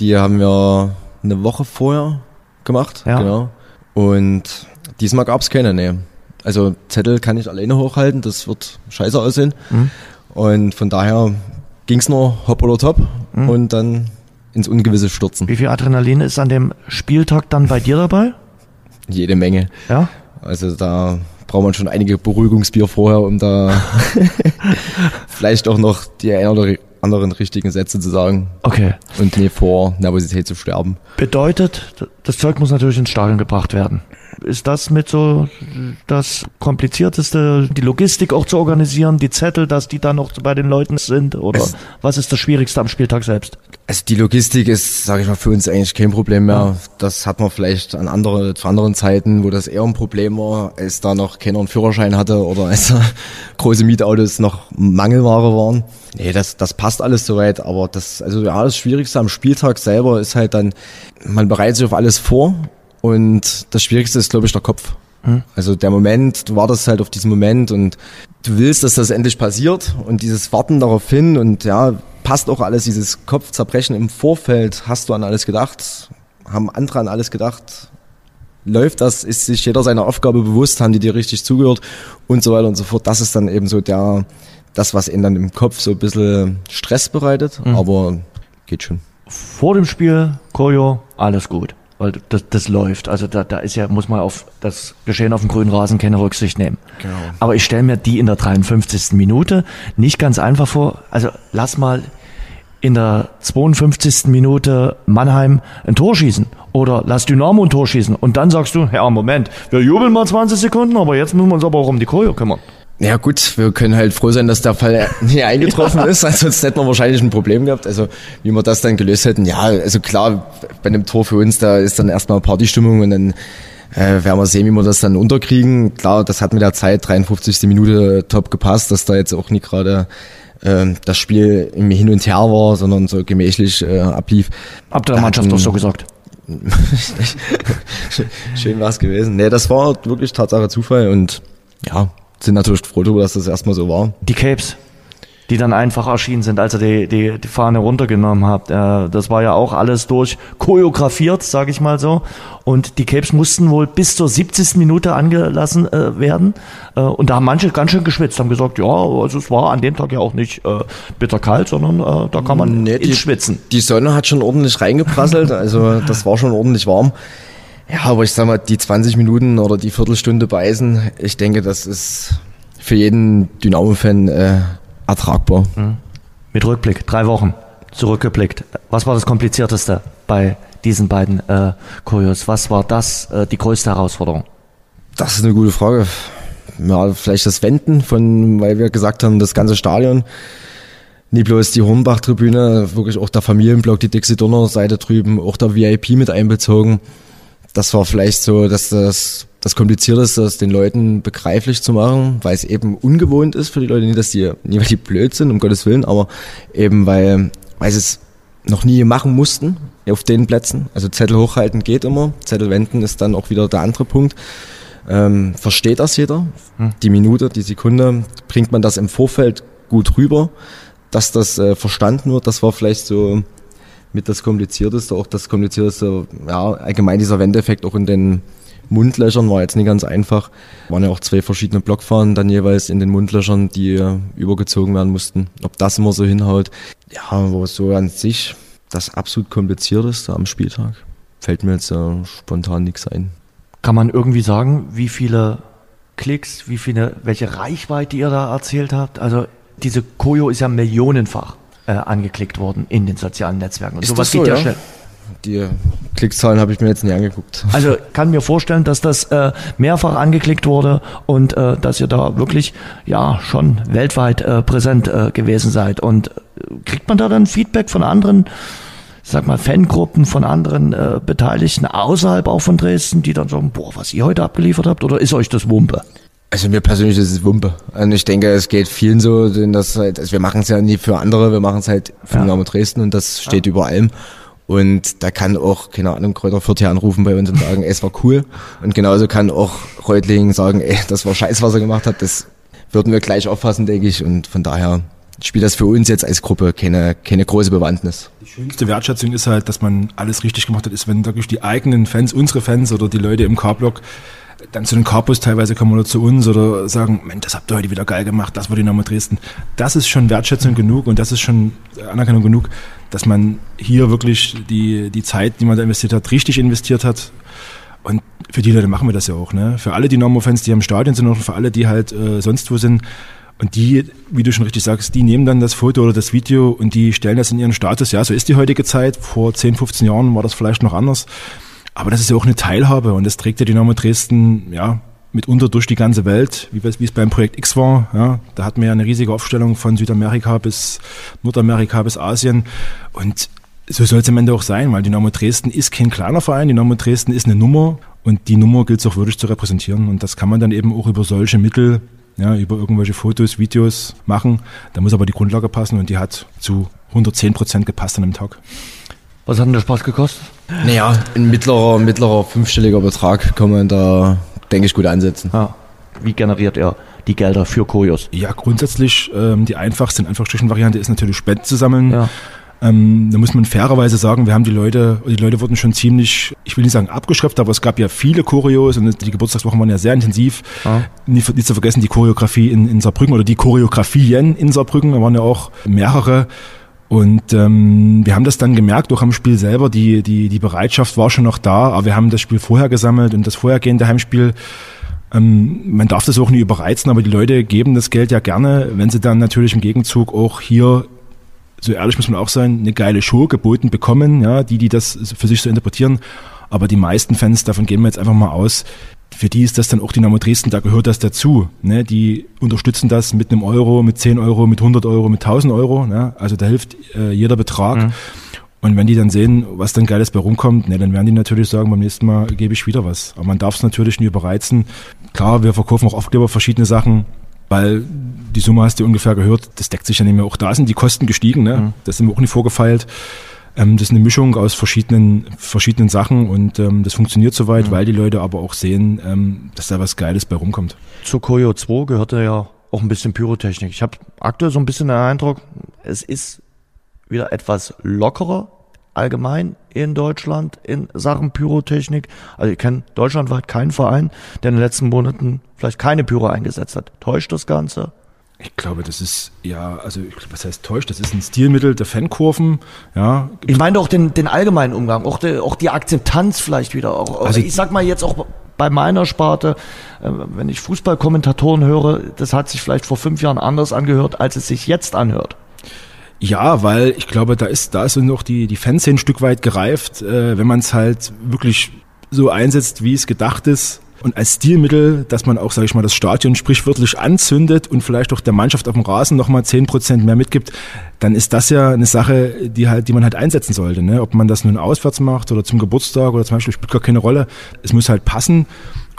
Die haben wir eine Woche vorher gemacht, Ja. genau. Und diesmal gab's keine, nee. Also Zettel kann ich alleine hochhalten, das wird scheiße aussehen. Mhm. Und von daher ging's nur hopp oder top Mhm. und dann ins Ungewisse stürzen. Wie viel Adrenalin ist an dem Spieltag dann bei dir dabei? Jede Menge. Ja. Also da braucht man schon einige Beruhigungsbier vorher, um da vielleicht auch noch die ein oder anderen richtigen Sätze zu sagen Okay. und nicht vor Nervosität zu sterben. Bedeutet, das Zeug muss natürlich ins Stadion gebracht werden. Ist das mit so das komplizierteste, die Logistik auch zu organisieren, die Zettel, dass die dann noch bei den Leuten sind? Oder Es- was ist das Schwierigste am Spieltag selbst? Also die Logistik ist, sage ich mal, für uns eigentlich kein Problem mehr. Das hat man vielleicht an andere, zu anderen Zeiten, wo das eher ein Problem war, als da noch keiner einen Führerschein hatte oder als da große Mietautos noch Mangelware waren. Nee, das, das passt alles soweit, aber das, also ja, das Schwierigste am Spieltag selber ist halt dann, man bereitet sich auf alles vor und das Schwierigste ist, glaube ich, der Kopf. Also der Moment, du wartest halt auf diesen Moment und du willst, dass das endlich passiert und dieses Warten darauf hin und ja, passt auch alles, dieses Kopfzerbrechen im Vorfeld, hast du an alles gedacht, haben andere an alles gedacht, läuft das, ist sich jeder seiner Aufgabe bewusst, haben die dir richtig zugehört und so weiter und so fort. Das ist dann eben so der, das, was ihnen dann im Kopf so ein bisschen Stress bereitet, aber geht schon. Vor dem Spiel, Koyo, alles gut. Weil das, das läuft. Also da, da ist ja, muss man auf das Geschehen auf dem grünen Rasen keine Rücksicht nehmen. Genau. Aber ich stelle mir die in der 53. Minute nicht ganz einfach vor. Also lass mal in der 52. Minute Mannheim ein Tor schießen oder lass Dynamo ein Tor schießen und dann sagst du, ja Moment, wir jubeln mal 20 Sekunden, aber jetzt müssen wir uns aber auch um die Koyo kümmern. Ja gut, wir können halt froh sein, dass der Fall nie eingetroffen ist, ansonsten hätten wir wahrscheinlich ein Problem gehabt. Also wie wir das dann gelöst hätten, ja, also klar, bei einem Tor für uns, da ist dann erstmal Partystimmung und dann äh, werden wir sehen, wie wir das dann unterkriegen. Klar, das hat mit der Zeit, 53. Minute top gepasst, dass da jetzt auch nie gerade äh, das Spiel im Hin und Her war, sondern so gemächlich äh, ablief. Habt ihr der Mannschaft doch so gesagt. Schön war's gewesen. Nee, das war wirklich Tatsache Zufall und ja, sind natürlich froh darüber, dass das erstmal so war. Die Capes, die dann einfach erschienen sind, als ihr die, die, die Fahne runtergenommen habt. Äh, das war ja auch alles durch choreografiert, sage ich mal so. Und die Capes mussten wohl bis zur 70. Minute angelassen äh, werden. Äh, und da haben manche ganz schön geschwitzt, haben gesagt, ja, also es war an dem Tag ja auch nicht äh, bitterkalt, sondern äh, da kann man Nee, ins Schwitzen. Die Sonne hat schon ordentlich reingeprasselt, also das war schon ordentlich warm. Ja, aber ich sag mal, die 20 Minuten oder die Viertelstunde beißen, ich denke, das ist für jeden Dynamo-Fan äh, ertragbar. Mit Rückblick, drei Wochen zurückgeblickt. Was war das Komplizierteste bei diesen beiden äh, Choreos? Was war das äh, die größte Herausforderung? Das ist eine gute Frage. Ja, vielleicht das Wenden von, weil wir gesagt haben, das ganze Stadion. Nie bloß die Hornbach-Tribüne, wirklich auch der Familienblock, die Dixie-Donner-Seite drüben, auch der VIP mit einbezogen. Das war vielleicht so, dass das, das Komplizierteste, das den Leuten begreiflich zu machen, weil es eben ungewohnt ist für die Leute. Nicht, dass die, nicht weil die blöd sind, um Gottes Willen, aber eben weil, weil sie es noch nie machen mussten auf den Plätzen. Also Zettel hochhalten geht immer, Zettel wenden ist dann auch wieder der andere Punkt. Ähm, versteht das jeder? Die Minute, die Sekunde, bringt man das im Vorfeld gut rüber, dass das äh, verstanden wird. Das war vielleicht so mit das Komplizierteste, auch das Komplizierteste, ja, allgemein dieser Wendeffekt auch in den Mundlöchern war jetzt nicht ganz einfach. Waren ja auch zwei verschiedene Blockfahnen dann jeweils in den Mundlöchern, die übergezogen werden mussten. Ob das immer so hinhaut, ja, aber so an sich das absolut komplizierteste am Spieltag. Fällt mir jetzt äh, spontan nichts ein. Kann man irgendwie sagen, wie viele Klicks, wie viele, welche Reichweite ihr da erzählt habt? Also diese Koyo ist ja millionenfach äh, angeklickt worden in den sozialen Netzwerken. Und Ist sowas das so, geht ja, ja? schnell. Die Klickzahlen habe ich mir jetzt nie angeguckt. Also kann mir vorstellen, dass das äh, mehrfach angeklickt wurde und äh, dass ihr da wirklich ja schon weltweit äh, präsent äh, gewesen seid. Und äh, kriegt man da dann Feedback von anderen, sag mal Fangruppen, von anderen äh, Beteiligten außerhalb auch von Dresden, die dann sagen, boah, was ihr heute abgeliefert habt, oder ist euch das Wumpe? Also mir persönlich ist es Wumpe. Und ich denke, es geht vielen so, denn das halt, also wir machen es ja nie für andere, wir machen es halt für Ja. Dynamo Dresden und das steht über allem. Und da kann auch, keine Ahnung, Kräuter Fürth hier anrufen bei uns und sagen, ey, es war cool. Und genauso kann auch Reutling sagen, ey, das war scheiß, was er gemacht hat. Das würden wir gleich auffassen, denke ich. Und von daher spielt das für uns jetzt als Gruppe keine, keine große Bewandtnis. Die schönste Wertschätzung ist halt, dass man alles richtig gemacht hat, ist, wenn wirklich die eigenen Fans, unsere Fans oder die Leute im K-Block dann zu den Carpus teilweise kommen oder zu uns oder sagen, Mensch, das habt ihr heute wieder geil gemacht, das war Dynamo Dresden. Das ist schon Wertschätzung genug und das ist schon Anerkennung genug, dass man hier wirklich die, die Zeit, die man da investiert hat, richtig investiert hat. Und für die Leute machen wir das ja auch, ne? Für alle Dynamo-Fans, die am Stadion sind und für alle, die halt äh, sonst wo sind. Und die, wie du schon richtig sagst, die nehmen dann das Foto oder das Video und die stellen das in ihren Status. Ja, so ist die heutige Zeit. Vor 10, 15 Jahren war das vielleicht noch anders. Aber das ist ja auch eine Teilhabe und das trägt ja Dynamo Dresden, ja, mitunter durch die ganze Welt, wie, wie es beim Projekt X war. Ja, da hatten wir ja eine riesige Aufstellung von Südamerika bis Nordamerika bis Asien. Und so soll es am Ende auch sein, weil Dynamo Dresden ist kein kleiner Verein, Dynamo Dresden ist eine Nummer und die Nummer gilt es auch würdig zu repräsentieren. Und das kann man dann eben auch über solche Mittel, ja, über irgendwelche Fotos, Videos machen. Da muss aber die Grundlage passen und die hat zu 110 Prozent gepasst an einem Tag. Was hat denn der Spaß gekostet? Naja, ein mittlerer, mittlerer fünfstelliger Betrag kann man da, denke ich, gut ansetzen. Ja. Wie generiert er die Gelder für Kojos? Ja, grundsätzlich ähm, die einfachste, in Anführungsstrichen Variante ist natürlich Spenden zu sammeln. Ja. Ähm, da muss man fairerweise sagen, wir haben die Leute, die Leute wurden schon ziemlich, ich will nicht sagen abgeschriftet, aber es gab ja viele Choreos und die Geburtstagswochen waren ja sehr intensiv. Ja. Nicht, nicht zu vergessen die Choreografie in, in Saarbrücken oder die Choreografien in Saarbrücken, da waren ja auch mehrere. Und ähm, wir haben das dann gemerkt, auch am Spiel selber, die, die, die Bereitschaft war schon noch da, aber wir haben das Spiel vorher gesammelt und das vorhergehende Heimspiel ähm, man darf das auch nie überreizen, aber die Leute geben das Geld ja gerne, wenn sie dann natürlich im Gegenzug auch hier so ehrlich muss man auch sein, eine geile Show geboten bekommen, ja, die, die das für sich so interpretieren. Aber die meisten Fans, davon gehen wir jetzt einfach mal aus, für die ist das dann auch Dynamo Dresden, da gehört das dazu. Ne? Die unterstützen das mit einem Euro, mit 10 Euro, mit 100 Euro, mit 1000 Euro. Ne? Also da hilft äh, jeder Betrag. Mhm. Und wenn die dann sehen, was dann Geiles bei rumkommt, ne, dann werden die natürlich sagen, beim nächsten Mal gebe ich wieder was. Aber man darf es natürlich nie überreizen. Klar, wir verkaufen auch Aufkleber, verschiedene Sachen weil die Summe hast du ungefähr gehört, das deckt sich ja nicht mehr. Auch da sind die Kosten gestiegen, ne? Mhm. das sind wir auch nicht vorgefeilt. Ähm, das ist eine Mischung aus verschiedenen, verschiedenen Sachen und ähm, das funktioniert soweit, mhm. weil die Leute aber auch sehen, ähm, dass da was Geiles bei rumkommt. Zu Koyo 2 gehörte ja auch ein bisschen Pyrotechnik. Ich habe aktuell so ein bisschen den Eindruck, es ist wieder etwas lockerer allgemein in Deutschland in Sachen Pyrotechnik. Also ich kenne deutschlandweit keinen Verein, der in den letzten Monaten vielleicht keine Pyro eingesetzt hat. Täuscht das Ganze? Ich glaube, das ist, ja, also was heißt täuscht? Das ist ein Stilmittel der Fankurven, ja. Ich meine auch den, den allgemeinen Umgang, auch die, auch die Akzeptanz vielleicht wieder. Auch, also ich sag mal jetzt auch bei meiner Sparte, äh, wenn ich Fußballkommentatoren höre, das hat sich vielleicht vor fünf Jahren anders angehört, als es sich jetzt anhört. Ja, weil ich glaube, da ist, da ist noch die, die Fanszene ein Stück weit gereift, äh, wenn man es halt wirklich so einsetzt, wie es gedacht ist. Und als Stilmittel, dass man auch, sage ich mal, das Stadion sprichwörtlich anzündet und vielleicht auch der Mannschaft auf dem Rasen nochmal zehn Prozent mehr mitgibt, dann ist das ja eine Sache, die halt, die man halt einsetzen sollte. Ne? Ob man das nun auswärts macht oder zum Geburtstag oder zum Beispiel spielt gar keine Rolle. Es muss halt passen.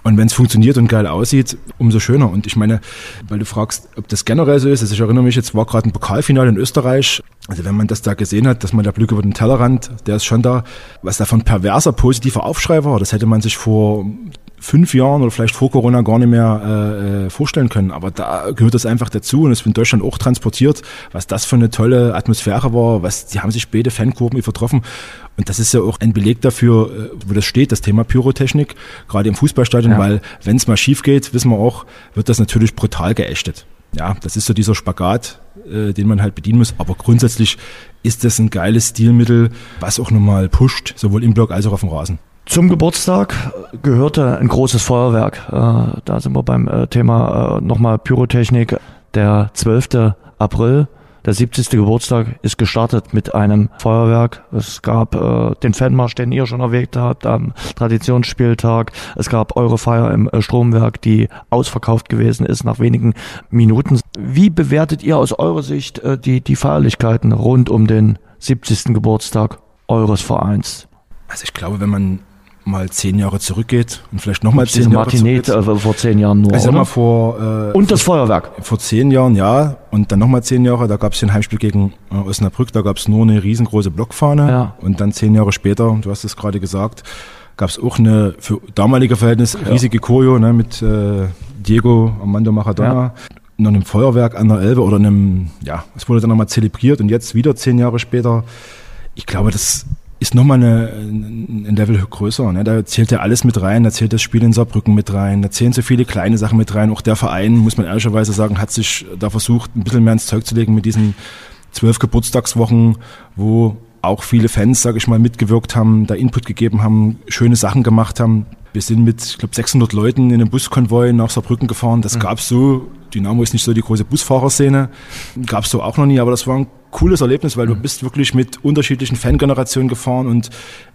Und wenn es funktioniert und geil aussieht, umso schöner. Und ich meine, weil du fragst, ob das generell so ist, also ich erinnere mich, jetzt war gerade ein Pokalfinale in Österreich. Also wenn man das da gesehen hat, dass man der Blick über den Tellerrand, der ist schon da, was da von perverser, positiver Aufschrei war, das hätte man sich vor fünf Jahren oder vielleicht vor Corona gar nicht mehr äh, äh, vorstellen können. Aber da gehört das einfach dazu und es wird in Deutschland auch transportiert, was das für eine tolle Atmosphäre war, was, die haben sich beide Fankurven übertroffen. Und das ist ja auch ein Beleg dafür, äh, wo das steht, das Thema Pyrotechnik, gerade im Fußballstadion, ja. weil wenn es mal schief geht, wissen wir auch, wird das natürlich brutal geächtet. Ja, das ist so dieser Spagat, äh, den man halt bedienen muss. Aber grundsätzlich ist das ein geiles Stilmittel, was auch nochmal pusht, sowohl im Block als auch auf dem Rasen. Zum Geburtstag gehörte ein großes Feuerwerk. Äh, da sind wir beim äh, Thema äh, nochmal Pyrotechnik. Der 12. April, der 70. Geburtstag, ist gestartet mit einem Feuerwerk. Es gab den Fanmarsch, den ihr schon erwähnt habt, am Traditionsspieltag. Es gab eure Feier im Stromwerk, die ausverkauft gewesen ist nach wenigen Minuten. Wie bewertet ihr aus eurer Sicht die, die Feierlichkeiten rund um den 70. Geburtstag eures Vereins? Also ich glaube, wenn man mal zehn Jahre zurückgeht und vielleicht nochmal zehn Jahre Martinet, zurückgeht. Äh, vor zehn Jahren nur. Sag mal vor, äh, und das Feuerwerk. Vor zehn Jahren, ja. Und dann nochmal zehn Jahre, da gab es ein Heimspiel gegen äh, Osnabrück, da gab es nur eine riesengroße Blockfahne. Ja. Und dann zehn Jahre später, du hast es gerade gesagt, gab es auch eine für damalige Verhältnis riesige Choreo ne, mit äh, Diego Armando Maradona. Ja. Noch einem Feuerwerk an der Elbe oder einem, ja, es wurde dann nochmal zelebriert und jetzt wieder zehn Jahre später. Ich glaube, das ist nochmal eine, ein Level größer. Ne? Da zählt ja alles mit rein, da zählt das Spiel in Saarbrücken mit rein, da zählen so viele kleine Sachen mit rein. Auch der Verein, muss man ehrlicherweise sagen, hat sich da versucht, ein bisschen mehr ins Zeug zu legen mit diesen zwölf Geburtstagswochen, wo auch viele Fans, sage ich mal, mitgewirkt haben, da Input gegeben haben, schöne Sachen gemacht haben. Wir sind mit, ich glaube, 600 Leuten in einem Buskonvoi nach Saarbrücken gefahren. Das mhm. gab's so. Dynamo ist nicht so die große Busfahrerszene. Gab's so auch noch nie, aber das war ein cooles Erlebnis, weil mhm. du bist wirklich mit unterschiedlichen Fangenerationen gefahren und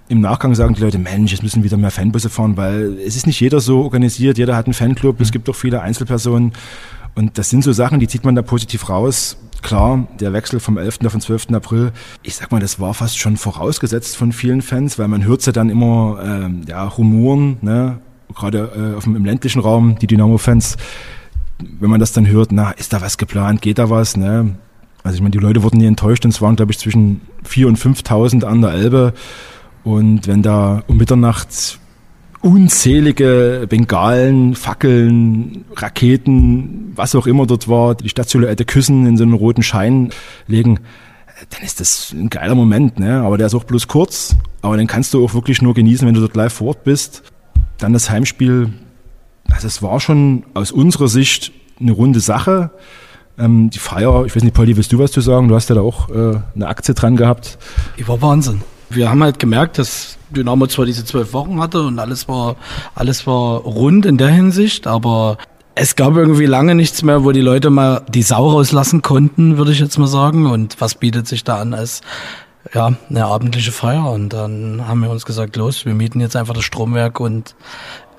im Nachgang sagen die Leute, Mensch, es müssen wieder mehr Fanbusse fahren, weil es ist nicht jeder so organisiert, jeder hat einen Fanclub, mhm. es gibt auch viele Einzelpersonen und das sind so Sachen, die zieht man da positiv raus. Klar, der Wechsel vom 11. auf den 12. April, ich sag mal, das war fast schon vorausgesetzt von vielen Fans, weil man hört ja dann immer ähm, ja, Rumoren, ne? gerade äh, auf dem, im ländlichen Raum, die Dynamo-Fans, wenn man das dann hört, na, ist da was geplant, geht da was, ne? Also ich meine, die Leute wurden nie enttäuscht und es waren, glaube ich, zwischen 4.000 und 5.000 an der Elbe. Und wenn da um Mitternacht unzählige Bengalen, Fackeln, Raketen, was auch immer dort war, die Stadtsilhouette küssen, in so einen roten Schein legen, dann ist das ein geiler Moment, ne? Aber der ist auch bloß kurz, aber den kannst du auch wirklich nur genießen, wenn du dort live vor Ort bist. Dann das Heimspiel, also es war schon aus unserer Sicht eine runde Sache. Ähm, die Feier, ich weiß nicht, Polly, willst du was zu sagen? Du hast ja da auch äh, eine Aktie dran gehabt. Die war Wahnsinn. Wir haben halt gemerkt, dass Dynamo zwar diese zwölf Wochen hatte und alles war, alles war rund in der Hinsicht, aber es gab irgendwie lange nichts mehr, wo die Leute mal die Sau rauslassen konnten, würde ich jetzt mal sagen. Und was bietet sich da an als ja, eine abendliche Feier? Und dann haben wir uns gesagt, los, wir mieten jetzt einfach das Stromwerk und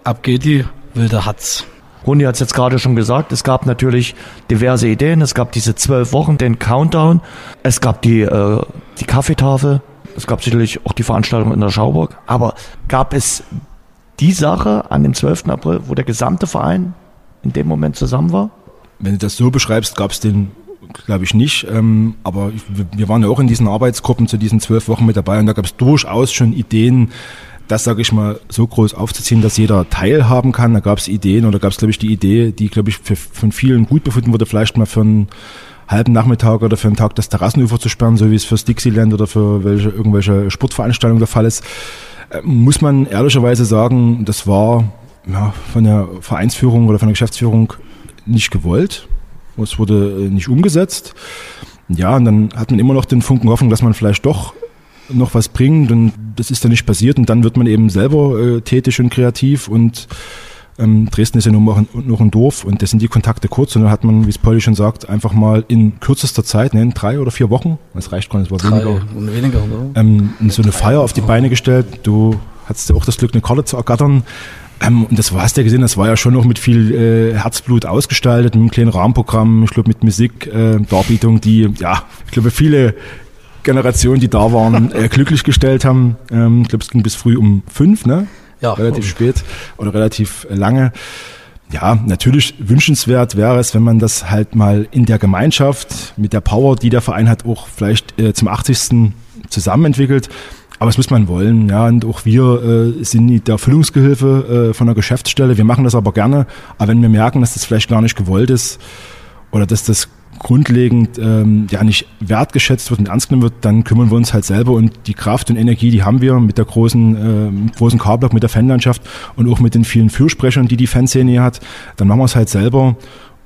ab geht die wilde Hatz. Runi hat es jetzt gerade schon gesagt, es gab natürlich diverse Ideen. Es gab diese zwölf Wochen, den Countdown. Es gab die, äh, die Kaffeetafel. Es gab sicherlich auch die Veranstaltung in der Schauburg. Aber gab es die Sache an dem 12. April, wo der gesamte Verein in dem Moment zusammen war? Wenn du das so beschreibst, gab es den glaube ich nicht. Ähm, aber wir waren ja auch in diesen Arbeitsgruppen zu diesen zwölf Wochen mit dabei und da gab es durchaus schon Ideen, das sage ich mal so groß aufzuziehen, dass jeder teilhaben kann. Da gab es Ideen oder gab es glaube ich die Idee, die glaube ich für, von vielen gut befunden wurde, vielleicht mal für einen halben Nachmittag oder für einen Tag das Terrassenufer zu sperren, so wie es für Dixieland oder für welche, irgendwelche Sportveranstaltungen der Fall ist, äh, muss man ehrlicherweise sagen, das war ja, von der Vereinsführung oder von der Geschäftsführung nicht gewollt. Es wurde äh, nicht umgesetzt. Ja, und dann hat man immer noch den Funken Hoffnung, dass man vielleicht doch noch was bringt und das ist dann nicht passiert und dann wird man eben selber äh, tätig und kreativ und ähm, Dresden ist ja nur noch ein, noch ein Dorf und das sind die Kontakte kurz und dann hat man, wie es Pauli schon sagt, einfach mal in kürzester Zeit, ne, in drei oder vier Wochen, das reicht gar nicht, es war drei weniger, weniger ähm, so eine Feier auf die Beine gestellt. Du hattest ja auch das Glück, eine Karte zu ergattern. Ähm, und das war es ja gesehen, das war ja schon noch mit viel äh, Herzblut ausgestaltet, mit einem kleinen Rahmenprogramm, ich glaube mit Musik, äh, Darbietung, die, ja, ich glaube viele Generationen, die da waren, äh, glücklich gestellt haben. Ähm, ich glaube, es ging bis früh um fünf, ne? Ja. relativ spät oder relativ lange. Ja, natürlich wünschenswert wäre es, wenn man das halt mal in der Gemeinschaft mit der Power, die der Verein hat, auch vielleicht äh, zum 80. zusammen entwickelt. Aber es muss man wollen, ja. Und auch wir äh, sind der Erfüllungsgehilfe äh, von der Geschäftsstelle. Wir machen das aber gerne. Aber wenn wir merken, dass das vielleicht gar nicht gewollt ist oder dass das grundlegend ähm, ja nicht wertgeschätzt wird und ernst genommen wird, dann kümmern wir uns halt selber und die Kraft und Energie, die haben wir mit der großen äh, großen K-Block, mit der Fanlandschaft und auch mit den vielen Fürsprechern, die die Fanszene hier hat, dann machen wir es halt selber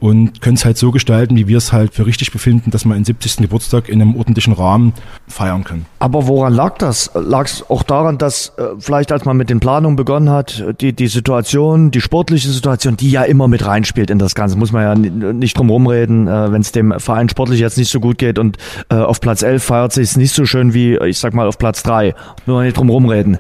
und können es halt so gestalten, wie wir es halt für richtig befinden, dass wir einen 70. Geburtstag in einem ordentlichen Rahmen feiern können. Aber woran lag das? Lag es auch daran, dass äh, vielleicht als man mit den Planungen begonnen hat, die, die Situation, die sportliche Situation, die ja immer mit reinspielt in das Ganze, muss man ja nicht drum rumreden, äh, wenn es dem Verein sportlich jetzt nicht so gut geht und äh, auf Platz 11 feiert sich nicht so schön wie, ich sag mal, auf Platz 3. Muss man nicht drum rumreden.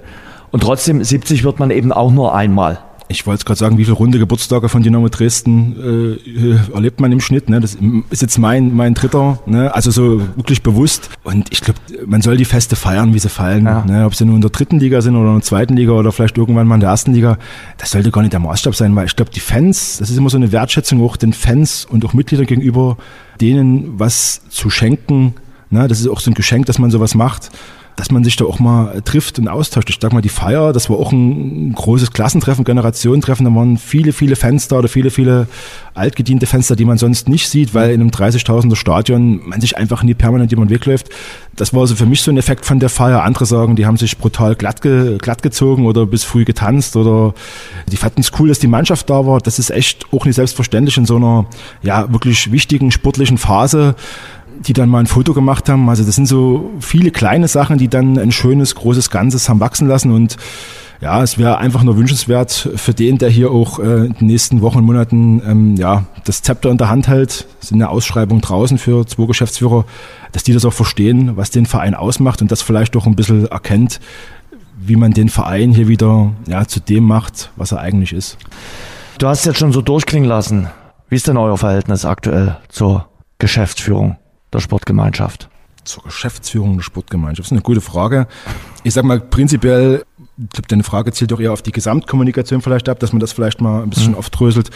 Und trotzdem, 70 wird man eben auch nur einmal ich wollte gerade sagen, wie viele runde Geburtstage von Dynamo Dresden äh, erlebt man im Schnitt. Ne? Das ist jetzt mein, mein dritter, ne? also so wirklich bewusst. Und ich glaube, man soll die Feste feiern, wie sie fallen. Ja. Ne? Ob sie nur in der dritten Liga sind oder in der zweiten Liga oder vielleicht irgendwann mal in der ersten Liga, das sollte gar nicht der Maßstab sein, weil ich glaube, die Fans, das ist immer so eine Wertschätzung auch den Fans und auch Mitgliedern gegenüber, denen was zu schenken. Ne? Das ist auch so ein Geschenk, dass man sowas macht dass man sich da auch mal trifft und austauscht. Ich sag mal, die Feier, das war auch ein großes Klassentreffen, Generationentreffen. Da waren viele, viele da oder viele, viele altgediente Fenster, die man sonst nicht sieht, weil in einem 30.000er Stadion man sich einfach nie permanent jemand wegläuft. Das war also für mich so ein Effekt von der Feier. Andere sagen, die haben sich brutal glatt, ge, glatt gezogen oder bis früh getanzt oder die fanden es cool, dass die Mannschaft da war. Das ist echt auch nicht selbstverständlich in so einer ja wirklich wichtigen sportlichen Phase die dann mal ein Foto gemacht haben. Also das sind so viele kleine Sachen, die dann ein schönes, großes Ganzes haben wachsen lassen und ja, es wäre einfach nur wünschenswert für den, der hier auch äh, in den nächsten Wochen und Monaten ähm, ja, das Zepter in der Hand hält, es sind eine Ausschreibung draußen für zwei Geschäftsführer, dass die das auch verstehen, was den Verein ausmacht und das vielleicht auch ein bisschen erkennt, wie man den Verein hier wieder ja, zu dem macht, was er eigentlich ist. Du hast jetzt schon so durchklingen lassen. Wie ist denn euer Verhältnis aktuell zur Geschäftsführung der Sportgemeinschaft? Zur Geschäftsführung der Sportgemeinschaft? Das ist eine gute Frage. Ich sag mal, prinzipiell, ich glaube, deine Frage zielt doch eher auf die Gesamtkommunikation vielleicht ab, dass man das vielleicht mal ein bisschen mhm. aufdröselt.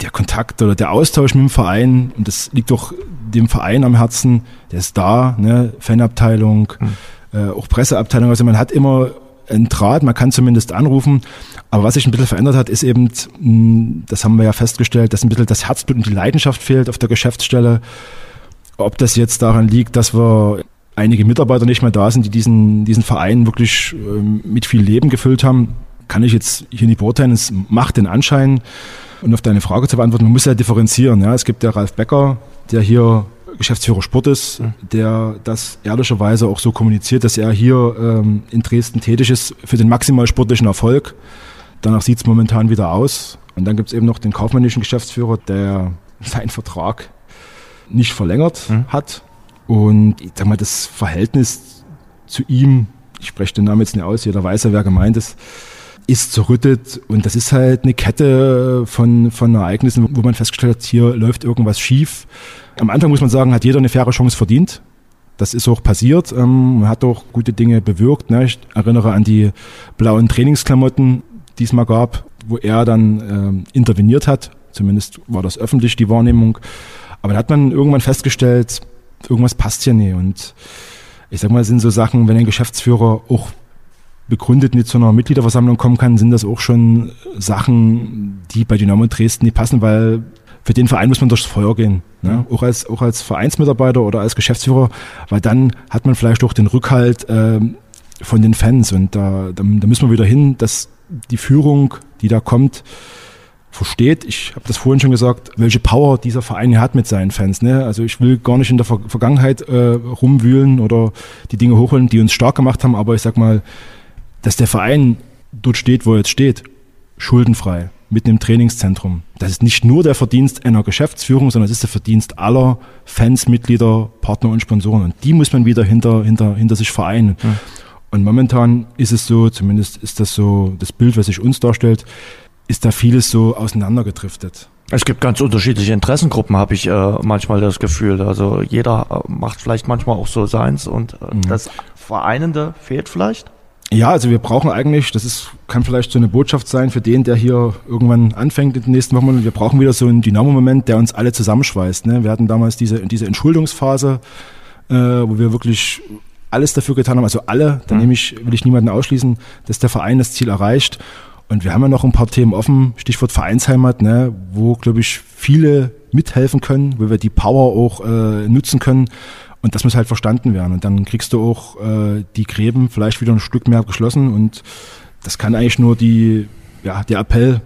Der Kontakt oder der Austausch mit dem Verein, und das liegt doch dem Verein am Herzen, der ist da, ne? Fanabteilung, mhm. äh, auch Presseabteilung. Also man hat immer einen Draht, man kann zumindest anrufen. Aber was sich ein bisschen verändert hat, ist eben, hm, das haben wir ja festgestellt, dass ein bisschen das Herzblut und die Leidenschaft fehlt auf der Geschäftsstelle. Ob das jetzt daran liegt, dass wir einige Mitarbeiter nicht mehr da sind, die diesen, diesen Verein wirklich ähm, mit viel Leben gefüllt haben, kann ich jetzt hier nicht beurteilen. Es macht den Anschein. Und auf deine Frage zu beantworten, man muss ja differenzieren. Ja. Es gibt der Ralf Becker, der hier Geschäftsführer Sport ist, der das ehrlicherweise auch so kommuniziert, dass er hier ähm, in Dresden tätig ist für den maximal sportlichen Erfolg. Danach sieht es momentan wieder aus. Und dann gibt es eben noch den kaufmännischen Geschäftsführer, der seinen Vertrag nicht verlängert mhm. hat. Und ich sag mal, das Verhältnis zu ihm, ich spreche den Namen jetzt nicht aus, jeder weiß ja, wer gemeint ist, ist zerrüttet. Und das ist halt eine Kette von, von Ereignissen, wo man festgestellt hat, hier läuft irgendwas schief. Am Anfang muss man sagen, hat jeder eine faire Chance verdient. Das ist auch passiert. Ähm, man hat auch gute Dinge bewirkt. Ne? Ich erinnere an die blauen Trainingsklamotten, die es mal gab, wo er dann ähm, interveniert hat. Zumindest war das öffentlich die Wahrnehmung. Aber da hat man irgendwann festgestellt, irgendwas passt hier nicht. Und ich sag mal, sind so Sachen, wenn ein Geschäftsführer auch begründet nicht zu einer Mitgliederversammlung kommen kann, sind das auch schon Sachen, die bei Dynamo Dresden nicht passen, weil für den Verein muss man durchs Feuer gehen. Ne? Auch, als, auch als Vereinsmitarbeiter oder als Geschäftsführer, weil dann hat man vielleicht auch den Rückhalt äh, von den Fans und da, da, da müssen wir wieder hin, dass die Führung, die da kommt, versteht. Ich habe das vorhin schon gesagt, welche Power dieser Verein hier hat mit seinen Fans. Ne? Also ich will gar nicht in der Ver Vergangenheit äh, rumwühlen oder die Dinge hochholen, die uns stark gemacht haben, aber ich sag mal, dass der Verein dort steht, wo er jetzt steht, schuldenfrei, mitten im Trainingszentrum. Das ist nicht nur der Verdienst einer Geschäftsführung, sondern es ist der Verdienst aller Fans, Mitglieder, Partner und Sponsoren. Und die muss man wieder hinter, hinter, hinter sich vereinen. Ja. Und momentan ist es so, zumindest ist das so das Bild, was sich uns darstellt, ist da vieles so auseinandergedriftet. Es gibt ganz unterschiedliche Interessengruppen, habe ich äh, manchmal das Gefühl. Also jeder äh, macht vielleicht manchmal auch so seins und äh, mhm. das Vereinende fehlt vielleicht. Ja, also wir brauchen eigentlich, das ist, kann vielleicht so eine Botschaft sein für den, der hier irgendwann anfängt in den nächsten Wochen. Wir brauchen wieder so einen Dynamo-Moment, der uns alle zusammenschweißt. Ne? Wir hatten damals diese, diese Entschuldungsphase, äh, wo wir wirklich alles dafür getan haben, also alle, da mhm. nehme ich, will ich niemanden ausschließen, dass der Verein das Ziel erreicht. Und wir haben ja noch ein paar Themen offen, Stichwort Vereinsheimat, ne, wo, glaube ich, viele mithelfen können, wo wir die Power auch äh, nutzen können. Und das muss halt verstanden werden. Und dann kriegst du auch äh, die Gräben vielleicht wieder ein Stück mehr geschlossen. Und das kann eigentlich nur die, ja, der Appell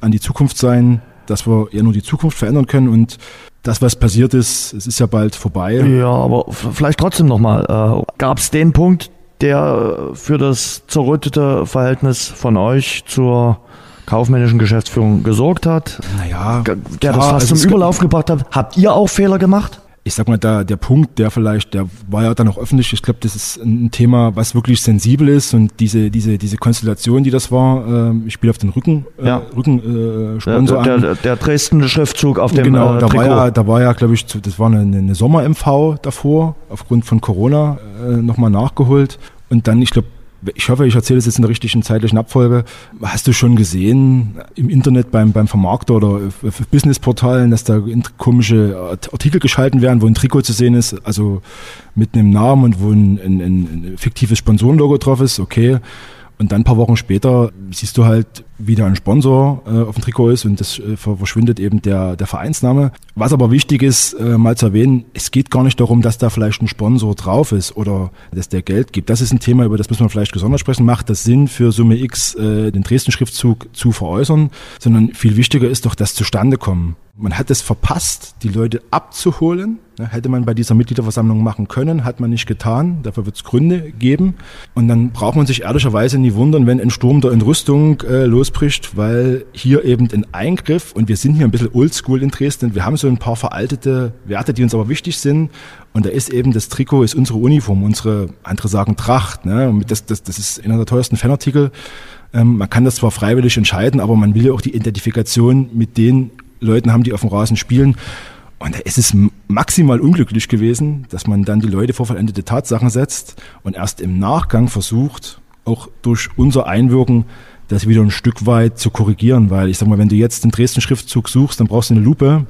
an die Zukunft sein, dass wir ja nur die Zukunft verändern können und das, was passiert ist, es ist ja bald vorbei. Ja, aber vielleicht trotzdem nochmal. Äh, Gab es den Punkt, der für das zerrüttete Verhältnis von euch zur kaufmännischen Geschäftsführung gesorgt hat? Naja, der das fast also zum Überlaufen gebracht hat. Habt ihr auch Fehler gemacht? ich sag mal, da, der Punkt, der vielleicht, der war ja dann auch öffentlich. Ich glaube, das ist ein Thema, was wirklich sensibel ist und diese, diese, diese Konstellation, die das war, äh, ich spiele auf den Rücken, äh, ja. Rücken äh, Sponsor der, der, der Dresden-Schriftzug auf dem Genau, äh, da war ja, da war ja, glaube ich, das war eine, eine Sommer-MV davor, aufgrund von Corona äh, nochmal nachgeholt. Und dann, ich glaube, ich hoffe, ich erzähle es jetzt in der richtigen zeitlichen Abfolge. Hast du schon gesehen im Internet beim, beim Vermarkter oder auf Businessportalen, dass da komische Artikel geschalten werden, wo ein Trikot zu sehen ist, also mit einem Namen und wo ein, ein, ein fiktives Sponsorenlogo drauf ist, okay. Und dann ein paar Wochen später siehst du halt, wie da ein Sponsor äh, auf dem Trikot ist und das äh, verschwindet eben der, der Vereinsname. Was aber wichtig ist, äh, mal zu erwähnen, es geht gar nicht darum, dass da vielleicht ein Sponsor drauf ist oder dass der Geld gibt. Das ist ein Thema, über das muss man vielleicht gesondert sprechen. Macht das Sinn für Summe X äh, den Dresden-Schriftzug zu veräußern? Sondern viel wichtiger ist doch das Zustande kommen. Man hat es verpasst, die Leute abzuholen. Hätte man bei dieser Mitgliederversammlung machen können, hat man nicht getan. Dafür wird es Gründe geben. Und dann braucht man sich ehrlicherweise nie wundern, wenn ein Sturm der Entrüstung äh, losbricht, weil hier eben ein Eingriff, und wir sind hier ein bisschen oldschool in Dresden, wir haben so ein paar veraltete Werte, die uns aber wichtig sind. Und da ist eben das Trikot, ist unsere Uniform, unsere, andere sagen Tracht. Ne? Das, das, das ist einer der teuersten Fanartikel. Ähm, man kann das zwar freiwillig entscheiden, aber man will ja auch die Identifikation mit den Leuten haben, die auf dem Rasen spielen. Und da ist es maximal unglücklich gewesen, dass man dann die Leute vor vollendete Tatsachen setzt und erst im Nachgang versucht, auch durch unser Einwirken das wieder ein Stück weit zu korrigieren. Weil ich sag mal, wenn du jetzt den Dresden-Schriftzug suchst, dann brauchst du eine Lupe.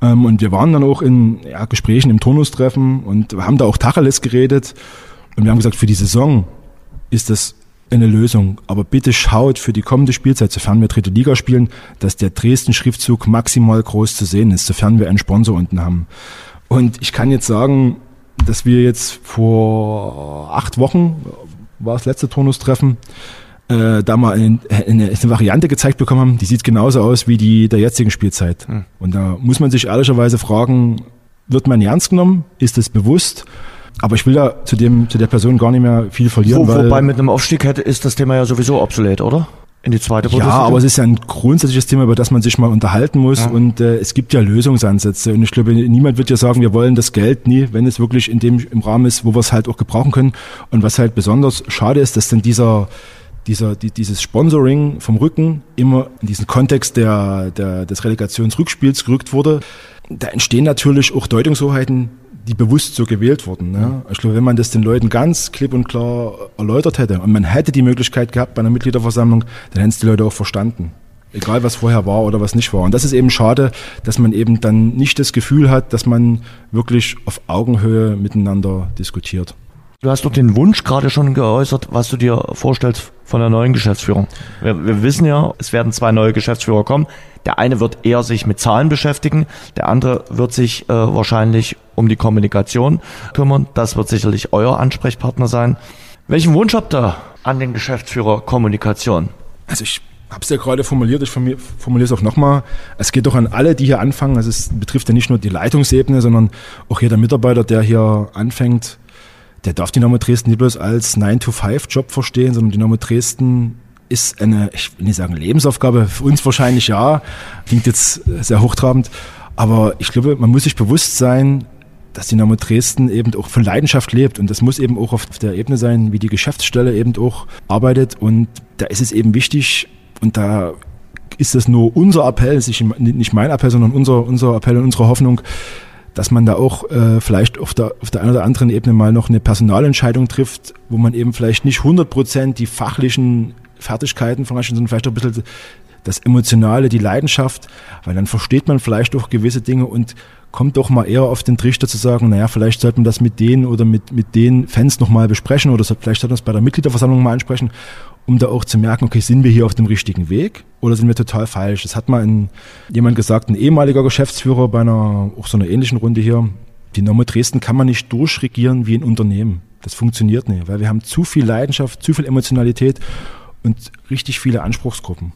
Ähm, und wir waren dann auch in ja, Gesprächen im Turnustreffen und haben da auch Tacheles geredet. Und wir haben gesagt, für die Saison ist das eine Lösung. Aber bitte schaut für die kommende Spielzeit, sofern wir dritte Liga spielen, dass der Dresden-Schriftzug maximal groß zu sehen ist, sofern wir einen Sponsor unten haben. Und ich kann jetzt sagen, dass wir jetzt vor acht Wochen, war das letzte Turnustreffen, äh, da mal eine, eine, eine, Variante gezeigt bekommen haben, die sieht genauso aus wie die der jetzigen Spielzeit. Mhm. Und da muss man sich ehrlicherweise fragen, wird man ernst genommen? Ist es bewusst? Aber ich will ja zu dem, zu der Person gar nicht mehr viel verlieren. Wo, wobei mit einem Aufstieg hätte, ist das Thema ja sowieso obsolet, oder? In die zweite Bundesliga? Ja, aber es ist ja ein grundsätzliches Thema, über das man sich mal unterhalten muss. Ja. Und äh, es gibt ja Lösungsansätze. Und ich glaube, niemand wird ja sagen, wir wollen das Geld nie, wenn es wirklich in dem im Rahmen ist, wo wir es halt auch gebrauchen können. Und was halt besonders schade ist, dass dann dieser dieser, die, dieses Sponsoring vom Rücken immer in diesen Kontext der, der, des Relegationsrückspiels gerückt wurde. Da entstehen natürlich auch Deutungshoheiten, die bewusst so gewählt wurden. Ne? Ich glaube, wenn man das den Leuten ganz klipp und klar erläutert hätte und man hätte die Möglichkeit gehabt bei einer Mitgliederversammlung, dann hätten es die Leute auch verstanden. Egal was vorher war oder was nicht war. Und das ist eben schade, dass man eben dann nicht das Gefühl hat, dass man wirklich auf Augenhöhe miteinander diskutiert. Du hast doch den Wunsch gerade schon geäußert, was du dir vorstellst von der neuen Geschäftsführung. Wir, wir, wissen ja, es werden zwei neue Geschäftsführer kommen. Der eine wird eher sich mit Zahlen beschäftigen, der andere wird sich äh, wahrscheinlich um die Kommunikation kümmern. Das wird sicherlich euer Ansprechpartner sein. Welchen Wunsch habt ihr an den Geschäftsführer Kommunikation? Also ich habe es ja gerade formuliert, ich formuliere es auch nochmal. Es geht doch an alle, die hier anfangen. Also es betrifft ja nicht nur die Leitungsebene, sondern auch jeder Mitarbeiter, der hier anfängt, der darf Dynamo Dresden nicht bloß als 9-to-5-Job verstehen, sondern Dynamo Dresden ist eine, ich will nicht sagen Lebensaufgabe, für uns wahrscheinlich ja, klingt jetzt sehr hochtrabend, aber ich glaube, man muss sich bewusst sein, dass Dynamo Dresden eben auch von Leidenschaft lebt und das muss eben auch auf der Ebene sein, wie die Geschäftsstelle eben auch arbeitet und da ist es eben wichtig und da ist das nur unser Appell, nicht mein Appell, sondern unser, unser Appell und unsere Hoffnung, dass man da auch äh, vielleicht auf der, auf der einen oder anderen Ebene mal noch eine Personalentscheidung trifft, wo man eben vielleicht nicht 100 Prozent die fachlichen Fertigkeiten von sondern vielleicht auch ein bisschen das Emotionale, die Leidenschaft, weil dann versteht man vielleicht auch gewisse Dinge und kommt doch mal eher auf den Trichter zu sagen, naja, vielleicht sollte man das mit denen oder mit, mit den Fans nochmal besprechen oder vielleicht sollte man es bei der Mitgliederversammlung mal ansprechen um da auch zu merken, okay, sind wir hier auf dem richtigen Weg oder sind wir total falsch? Das hat mal ein, jemand gesagt, ein ehemaliger Geschäftsführer bei einer, auch so einer ähnlichen Runde hier. Die Nomme Dresden kann man nicht durchregieren wie ein Unternehmen. Das funktioniert nicht, weil wir haben zu viel Leidenschaft, zu viel Emotionalität und richtig viele Anspruchsgruppen.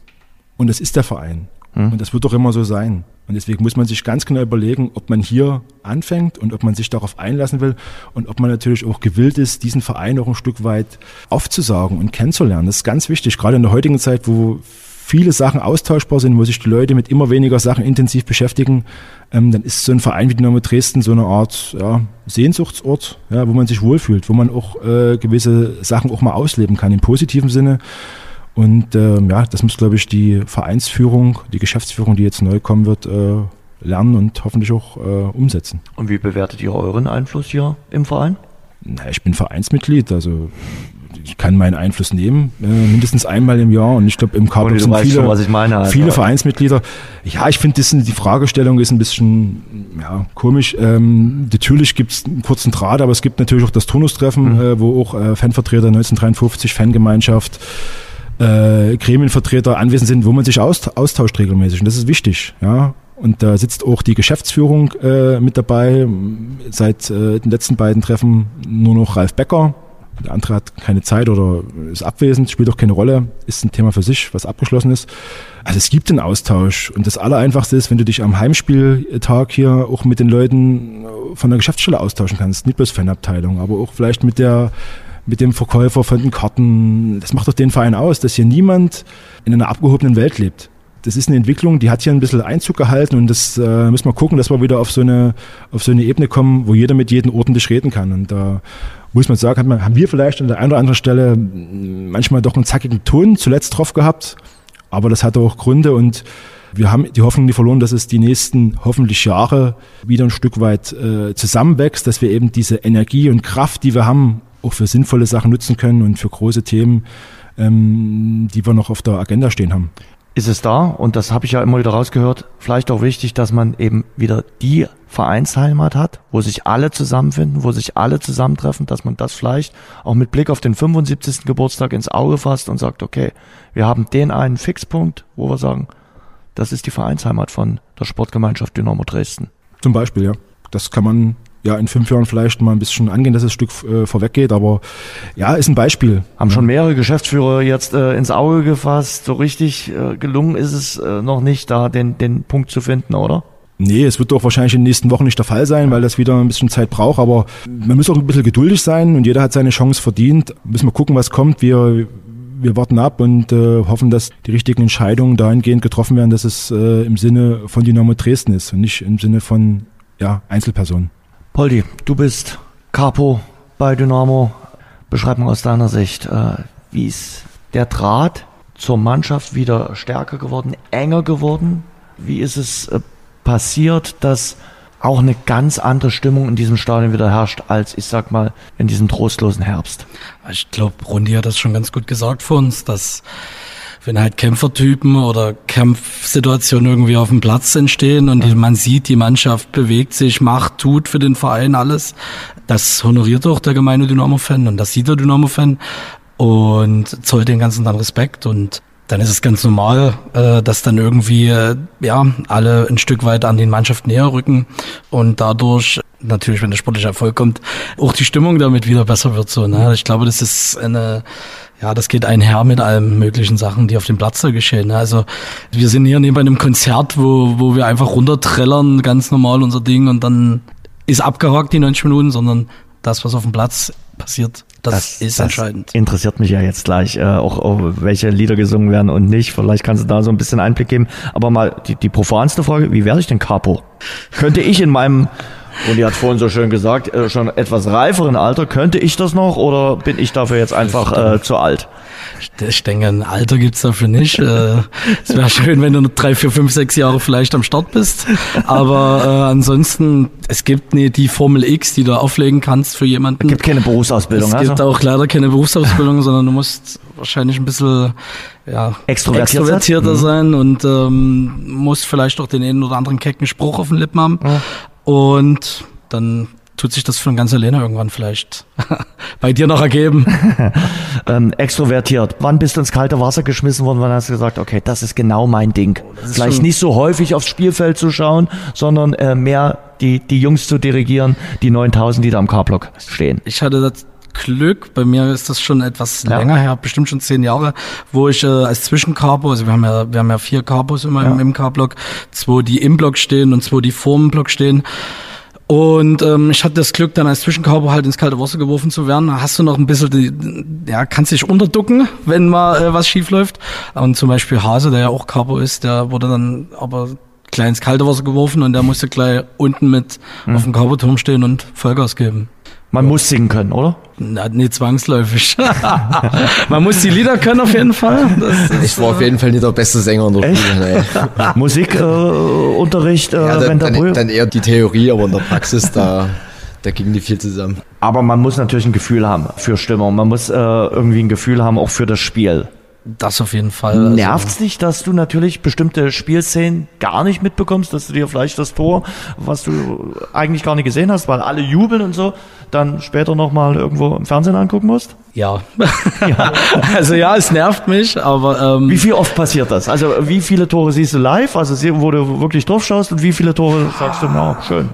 Und das ist der Verein. Mhm. Und das wird doch immer so sein. Und deswegen muss man sich ganz genau überlegen, ob man hier anfängt und ob man sich darauf einlassen will und ob man natürlich auch gewillt ist, diesen Verein auch ein Stück weit aufzusagen und kennenzulernen. Das ist ganz wichtig, gerade in der heutigen Zeit, wo viele Sachen austauschbar sind, wo sich die Leute mit immer weniger Sachen intensiv beschäftigen, ähm, dann ist so ein Verein wie Dynamo Dresden so eine Art ja, Sehnsuchtsort, ja, wo man sich wohlfühlt, wo man auch äh, gewisse Sachen auch mal ausleben kann im positiven Sinne und äh, ja, das muss, glaube ich, die Vereinsführung, die Geschäftsführung, die jetzt neu kommen wird, äh, lernen und hoffentlich auch äh, umsetzen. Und wie bewertet ihr euren Einfluss hier im Verein? Na, ich bin Vereinsmitglied, also ich kann meinen Einfluss nehmen, äh, mindestens einmal im Jahr. Und ich glaube, im Kader sind viele, schon, meine, halt, viele Vereinsmitglieder. Ja, ich finde, die Fragestellung ist ein bisschen ja, komisch. Ähm, natürlich gibt es einen kurzen Draht, aber es gibt natürlich auch das Turnustreffen, mhm. äh, wo auch äh, Fanvertreter 1953, Fangemeinschaft, äh, Gremienvertreter anwesend sind, wo man sich austauscht regelmäßig. Und das ist wichtig. Ja. Und da sitzt auch die Geschäftsführung äh, mit dabei. Seit äh, den letzten beiden Treffen nur noch Ralf Becker. der andere hat keine Zeit oder ist abwesend, spielt auch keine Rolle, ist ein Thema für sich, was abgeschlossen ist. Also es gibt den Austausch und das Allereinfachste ist, wenn du dich am Heimspieltag hier auch mit den Leuten von der Geschäftsstelle austauschen kannst, nicht bloß Fanabteilung, aber auch vielleicht mit der mit dem Verkäufer von den Karten. Das macht doch den Verein aus, dass hier niemand in einer abgehobenen Welt lebt das ist eine Entwicklung, die hat hier ein bisschen Einzug gehalten und das äh, müssen wir gucken, dass wir wieder auf so eine auf so eine Ebene kommen, wo jeder mit jedem ordentlich reden kann. Und da muss man sagen, haben wir vielleicht an der einen oder anderen Stelle manchmal doch einen zackigen Ton zuletzt drauf gehabt, aber das hatte auch Gründe und wir haben die Hoffnung nie verloren, dass es die nächsten hoffentlich Jahre wieder ein Stück weit äh, zusammenwächst, dass wir eben diese Energie und Kraft, die wir haben, auch für sinnvolle Sachen nutzen können und für große Themen, ähm, die wir noch auf der Agenda stehen haben ist es da, und das habe ich ja immer wieder rausgehört, vielleicht auch wichtig, dass man eben wieder die Vereinsheimat hat, wo sich alle zusammenfinden, wo sich alle zusammentreffen, dass man das vielleicht auch mit Blick auf den 75. Geburtstag ins Auge fasst und sagt, okay, wir haben den einen Fixpunkt, wo wir sagen, das ist die Vereinsheimat von der Sportgemeinschaft Dynamo Dresden. Zum Beispiel, ja. Das kann man ja in fünf Jahren vielleicht mal ein bisschen angehen, dass das Stück äh, vorweggeht. Aber ja, ist ein Beispiel. Haben schon mehrere Geschäftsführer jetzt äh, ins Auge gefasst. So richtig äh, gelungen ist es äh, noch nicht, da den, den Punkt zu finden, oder? Nee, es wird doch wahrscheinlich in den nächsten Wochen nicht der Fall sein, weil das wieder ein bisschen Zeit braucht. Aber man muss auch ein bisschen geduldig sein und jeder hat seine Chance verdient. Müssen wir gucken, was kommt. Wir, wir warten ab und äh, hoffen, dass die richtigen Entscheidungen dahingehend getroffen werden, dass es äh, im Sinne von Dynamo Dresden ist und nicht im Sinne von ja, Einzelpersonen. Poldi, du bist Capo bei Dynamo. Beschreib mal aus deiner Sicht, äh, wie ist der Draht zur Mannschaft wieder stärker geworden, enger geworden? Wie ist es äh, passiert, dass auch eine ganz andere Stimmung in diesem Stadion wieder herrscht, als ich sag mal in diesem trostlosen Herbst? Ich glaube, Rundi hat das schon ganz gut gesagt für uns, dass wenn halt Kämpfertypen oder Kampfsituationen irgendwie auf dem Platz entstehen und man sieht, die Mannschaft bewegt sich, macht, tut für den Verein alles, das honoriert auch der gemeine Dynamo-Fan und das sieht der Dynamo-Fan und zollt den ganzen dann Respekt und dann ist es ganz normal, äh, dass dann irgendwie ja alle ein Stück weit an den Mannschaft näher rücken und dadurch natürlich, wenn der sportliche Erfolg kommt, auch die Stimmung damit wieder besser wird. So, ne? Ich glaube, das ist eine ja, das geht einher mit allen möglichen Sachen, die auf dem Platz da geschehen. Also wir sind hier neben einem Konzert, wo, wo wir einfach runtertrellern, ganz normal unser Ding und dann ist abgehakt die 90 Minuten, sondern das, was auf dem Platz passiert, das, das ist das entscheidend. Interessiert mich ja jetzt gleich, äh, auch, auch welche Lieder gesungen werden und nicht. Vielleicht kannst du da so ein bisschen Einblick geben. Aber mal die, die profanste Frage, wie werde ich denn Capo? Könnte ich in meinem und ihr hat vorhin so schön gesagt, äh, schon etwas reiferen Alter. Könnte ich das noch oder bin ich dafür jetzt einfach äh, zu alt? Ich denke, ein Alter gibt's dafür nicht. Äh, es wäre schön, wenn du noch drei, vier, fünf, sechs Jahre vielleicht am Start bist. Aber äh, ansonsten, es gibt nie die Formel X, die du auflegen kannst für jemanden. Es gibt keine Berufsausbildung. Es also? gibt auch leider keine Berufsausbildung, sondern du musst wahrscheinlich ein bisschen ja, Extrovertiert extrovertierter sein, mhm. sein und ähm, musst vielleicht auch den einen oder anderen kecken Spruch auf den Lippen haben. Ja. Und dann tut sich das von ganz alleine irgendwann vielleicht bei dir noch ergeben. ähm, extrovertiert. Wann bist du ins kalte Wasser geschmissen worden? Wann hast du gesagt, okay, das ist genau mein Ding? Oh, vielleicht nicht so häufig aufs Spielfeld zu schauen, sondern äh, mehr die, die Jungs zu dirigieren, die 9000, die da am K-Block stehen. Ich hatte das Glück, bei mir ist das schon etwas ja. länger her, bestimmt schon zehn Jahre, wo ich äh, als Zwischencarbo, also wir haben ja, wir haben ja vier Carbos immer ja. im, im K-Block, zwei, die im Block stehen und zwei, die vor dem Block stehen. Und ähm, ich hatte das Glück, dann als Zwischenkörper halt ins kalte Wasser geworfen zu werden. Da hast du noch ein bisschen, die, ja, kannst dich unterducken, wenn mal äh, was schief läuft. Und zum Beispiel Hase, der ja auch Carbo ist, der wurde dann aber gleich ins kalte Wasser geworfen und der musste gleich unten mit mhm. auf dem Carboturm stehen und Vollgas geben. Man ja. muss singen können, oder? Na, nicht zwangsläufig. Man muss die Lieder können auf jeden Fall. Das ich war auf jeden Fall nicht der beste Sänger in der Schule. Musikunterricht, äh, ja, wenn dann, dann eher die Theorie, aber in der Praxis da da ging die viel zusammen. Aber man muss natürlich ein Gefühl haben für Stimmung. Man muss äh, irgendwie ein Gefühl haben auch für das Spiel. Das auf jeden Fall. Also Nervt's dich, dass du natürlich bestimmte Spielszenen gar nicht mitbekommst, dass du dir vielleicht das Tor, was du eigentlich gar nicht gesehen hast, weil alle jubeln und so, dann später nochmal irgendwo im Fernsehen angucken musst? Ja. ja. also ja, es nervt mich, aber... Ähm, wie viel oft passiert das? Also wie viele Tore siehst du live, also wo du wirklich drauf schaust und wie viele Tore sagst du, na, schön?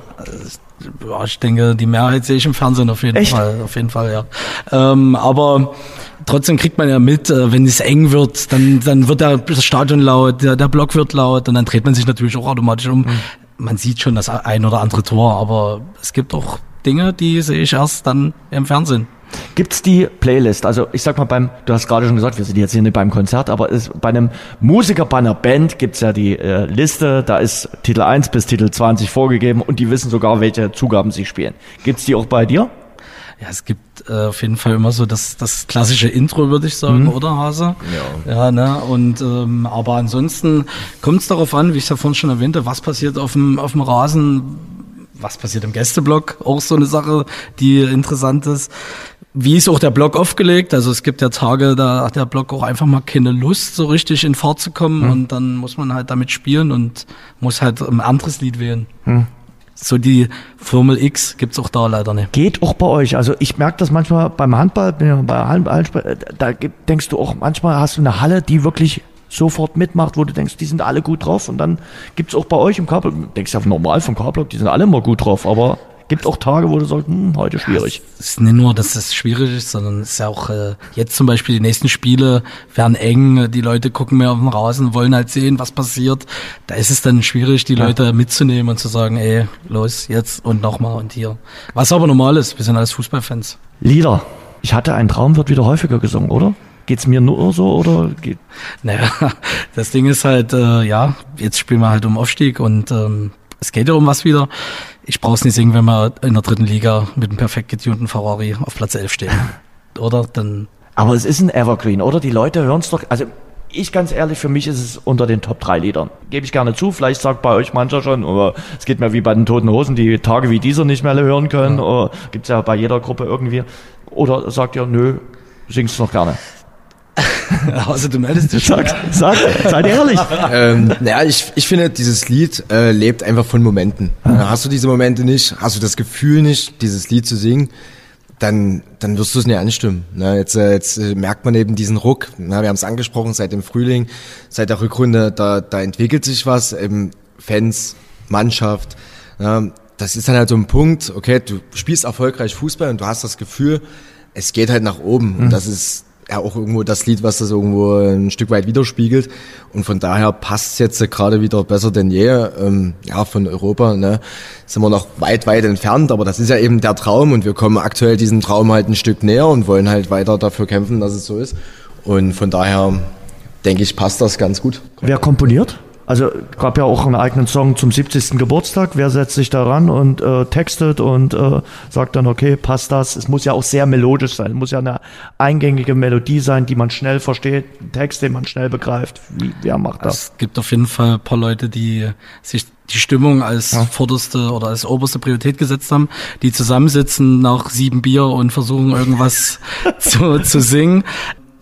Ja, ich denke, die Mehrheit sehe ich im Fernsehen auf jeden Echt? Fall, auf jeden Fall, ja. Ähm, aber trotzdem kriegt man ja mit, äh, wenn es eng wird, dann, dann wird der, das Stadion laut, der, der Block wird laut und dann dreht man sich natürlich auch automatisch um. Man sieht schon das ein oder andere Tor, aber es gibt auch Dinge, die sehe ich erst dann im Fernsehen. Gibt's die Playlist? Also ich sag mal beim, du hast gerade schon gesagt, wir sind jetzt hier nicht beim Konzert, aber es, bei einem Musiker, bei einer Band gibt's ja die äh, Liste, da ist Titel 1 bis Titel 20 vorgegeben und die wissen sogar, welche Zugaben sie spielen. Gibt's die auch bei dir? Ja, es gibt äh, auf jeden Fall immer so das, das klassische Intro, würde ich sagen, oder Hase? Ja. Ja, ne? Und ähm, aber ansonsten kommt es darauf an, wie ich es ja vorhin schon erwähnte, was passiert auf dem auf dem Rasen, was passiert im Gästeblock, auch so eine Sache, die interessant ist. Wie ist auch der Block aufgelegt? Also es gibt ja Tage, da hat der Block auch einfach mal keine Lust, so richtig in Fahrt zu kommen und dann muss man halt damit spielen und muss halt ein anderes Lied wählen. So die Formel X gibt's auch da leider nicht. Geht auch bei euch. Also ich merke das manchmal beim Handball, bin ja bei Handball, da gibt- denkst du auch, manchmal hast du eine Halle, die wirklich sofort mitmacht, wo du denkst, die sind alle gut drauf und dann gibt's auch bei euch im du denkst ja normal vom K-Block, die sind alle immer gut drauf, aber gibt auch Tage, wo du sagst, hm, heute schwierig. Es ist nicht nur, dass es schwierig ist, sondern es ist ja auch äh, jetzt zum Beispiel die nächsten Spiele werden eng, die Leute gucken mehr auf den Rasen, wollen halt sehen, was passiert. Da ist es dann schwierig, die Leute mitzunehmen und zu sagen, ey, los, jetzt und nochmal und hier. Was aber normal ist, wir sind alles Fußballfans. Lieder. Ich hatte einen Traum, wird wieder häufiger gesungen, oder? Geht's mir nur so oder geht, Naja, das Ding ist halt, äh, ja, jetzt spielen wir halt um Aufstieg und ähm, es geht ja um was wieder. Ich brauch's nicht singen, wenn wir in der dritten Liga mit einem perfekt getunten Ferrari auf Platz 11 stehen. Oder? Dann Aber es ist ein Evergreen, oder? Die Leute hören es doch. Also ich ganz ehrlich, für mich ist es unter den Top 3 Liedern. Gebe ich gerne zu. Vielleicht sagt bei euch mancher schon, aber es geht mir wie bei den Toten Hosen, die Tage wie dieser nicht mehr hören können. Oder gibt's ja bei jeder Gruppe irgendwie. Oder sagt ihr, nö, singst noch gerne. Also du meldest dich. Sag, sag, seid ehrlich. ähm, naja, ich, ich finde, dieses Lied äh, lebt einfach von Momenten. Ja, hast du diese Momente nicht, hast du das Gefühl nicht, dieses Lied zu singen, dann, dann wirst du es nicht anstimmen. Ne? Jetzt, äh, jetzt äh, merkt man eben diesen Ruck. Na, wir haben es angesprochen, seit dem Frühling, seit der Rückrunde, da, da entwickelt sich was. Eben Fans, Mannschaft. Ja, das ist dann halt so ein Punkt, okay, du spielst erfolgreich Fußball und du hast das Gefühl, es geht halt nach oben. Und das ist ja auch irgendwo das Lied, was das irgendwo ein Stück weit widerspiegelt. Und von daher passt es jetzt gerade wieder besser denn je. Ähm, ja, von Europa ne, sind wir noch weit, weit entfernt, aber das ist ja eben der Traum und wir kommen aktuell diesem Traum halt ein Stück näher und wollen halt weiter dafür kämpfen, dass es so ist. Und von daher denke ich, passt das ganz gut. Wer komponiert? Also gab ja auch einen eigenen Song zum 70. Geburtstag. Wer setzt sich daran und äh, textet und äh, sagt dann, okay, passt das? Es muss ja auch sehr melodisch sein. Es muss ja eine eingängige Melodie sein, die man schnell versteht, ein Text, den man schnell begreift. Wie, wer macht das? Es gibt auf jeden Fall ein paar Leute, die sich die Stimmung als vorderste oder als oberste Priorität gesetzt haben, die zusammensitzen nach sieben Bier und versuchen irgendwas zu, zu singen.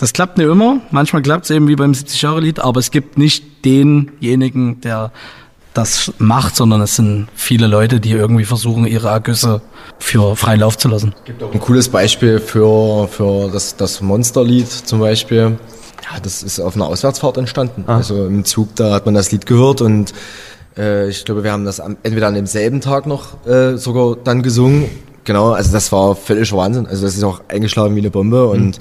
Das klappt nicht immer. Manchmal klappt es eben wie beim 70-Jahre-Lied, aber es gibt nicht denjenigen, der das macht, sondern es sind viele Leute, die irgendwie versuchen, ihre Ergüsse für freien Lauf zu lassen. Ein cooles Beispiel für, für das, das Monsterlied zum Beispiel. Ja, das ist auf einer Auswärtsfahrt entstanden. Also im Zug, da hat man das Lied gehört und äh, ich glaube, wir haben das am, entweder an demselben Tag noch äh, sogar dann gesungen. Genau, also das war völliger Wahnsinn. Also das ist auch eingeschlagen wie eine Bombe und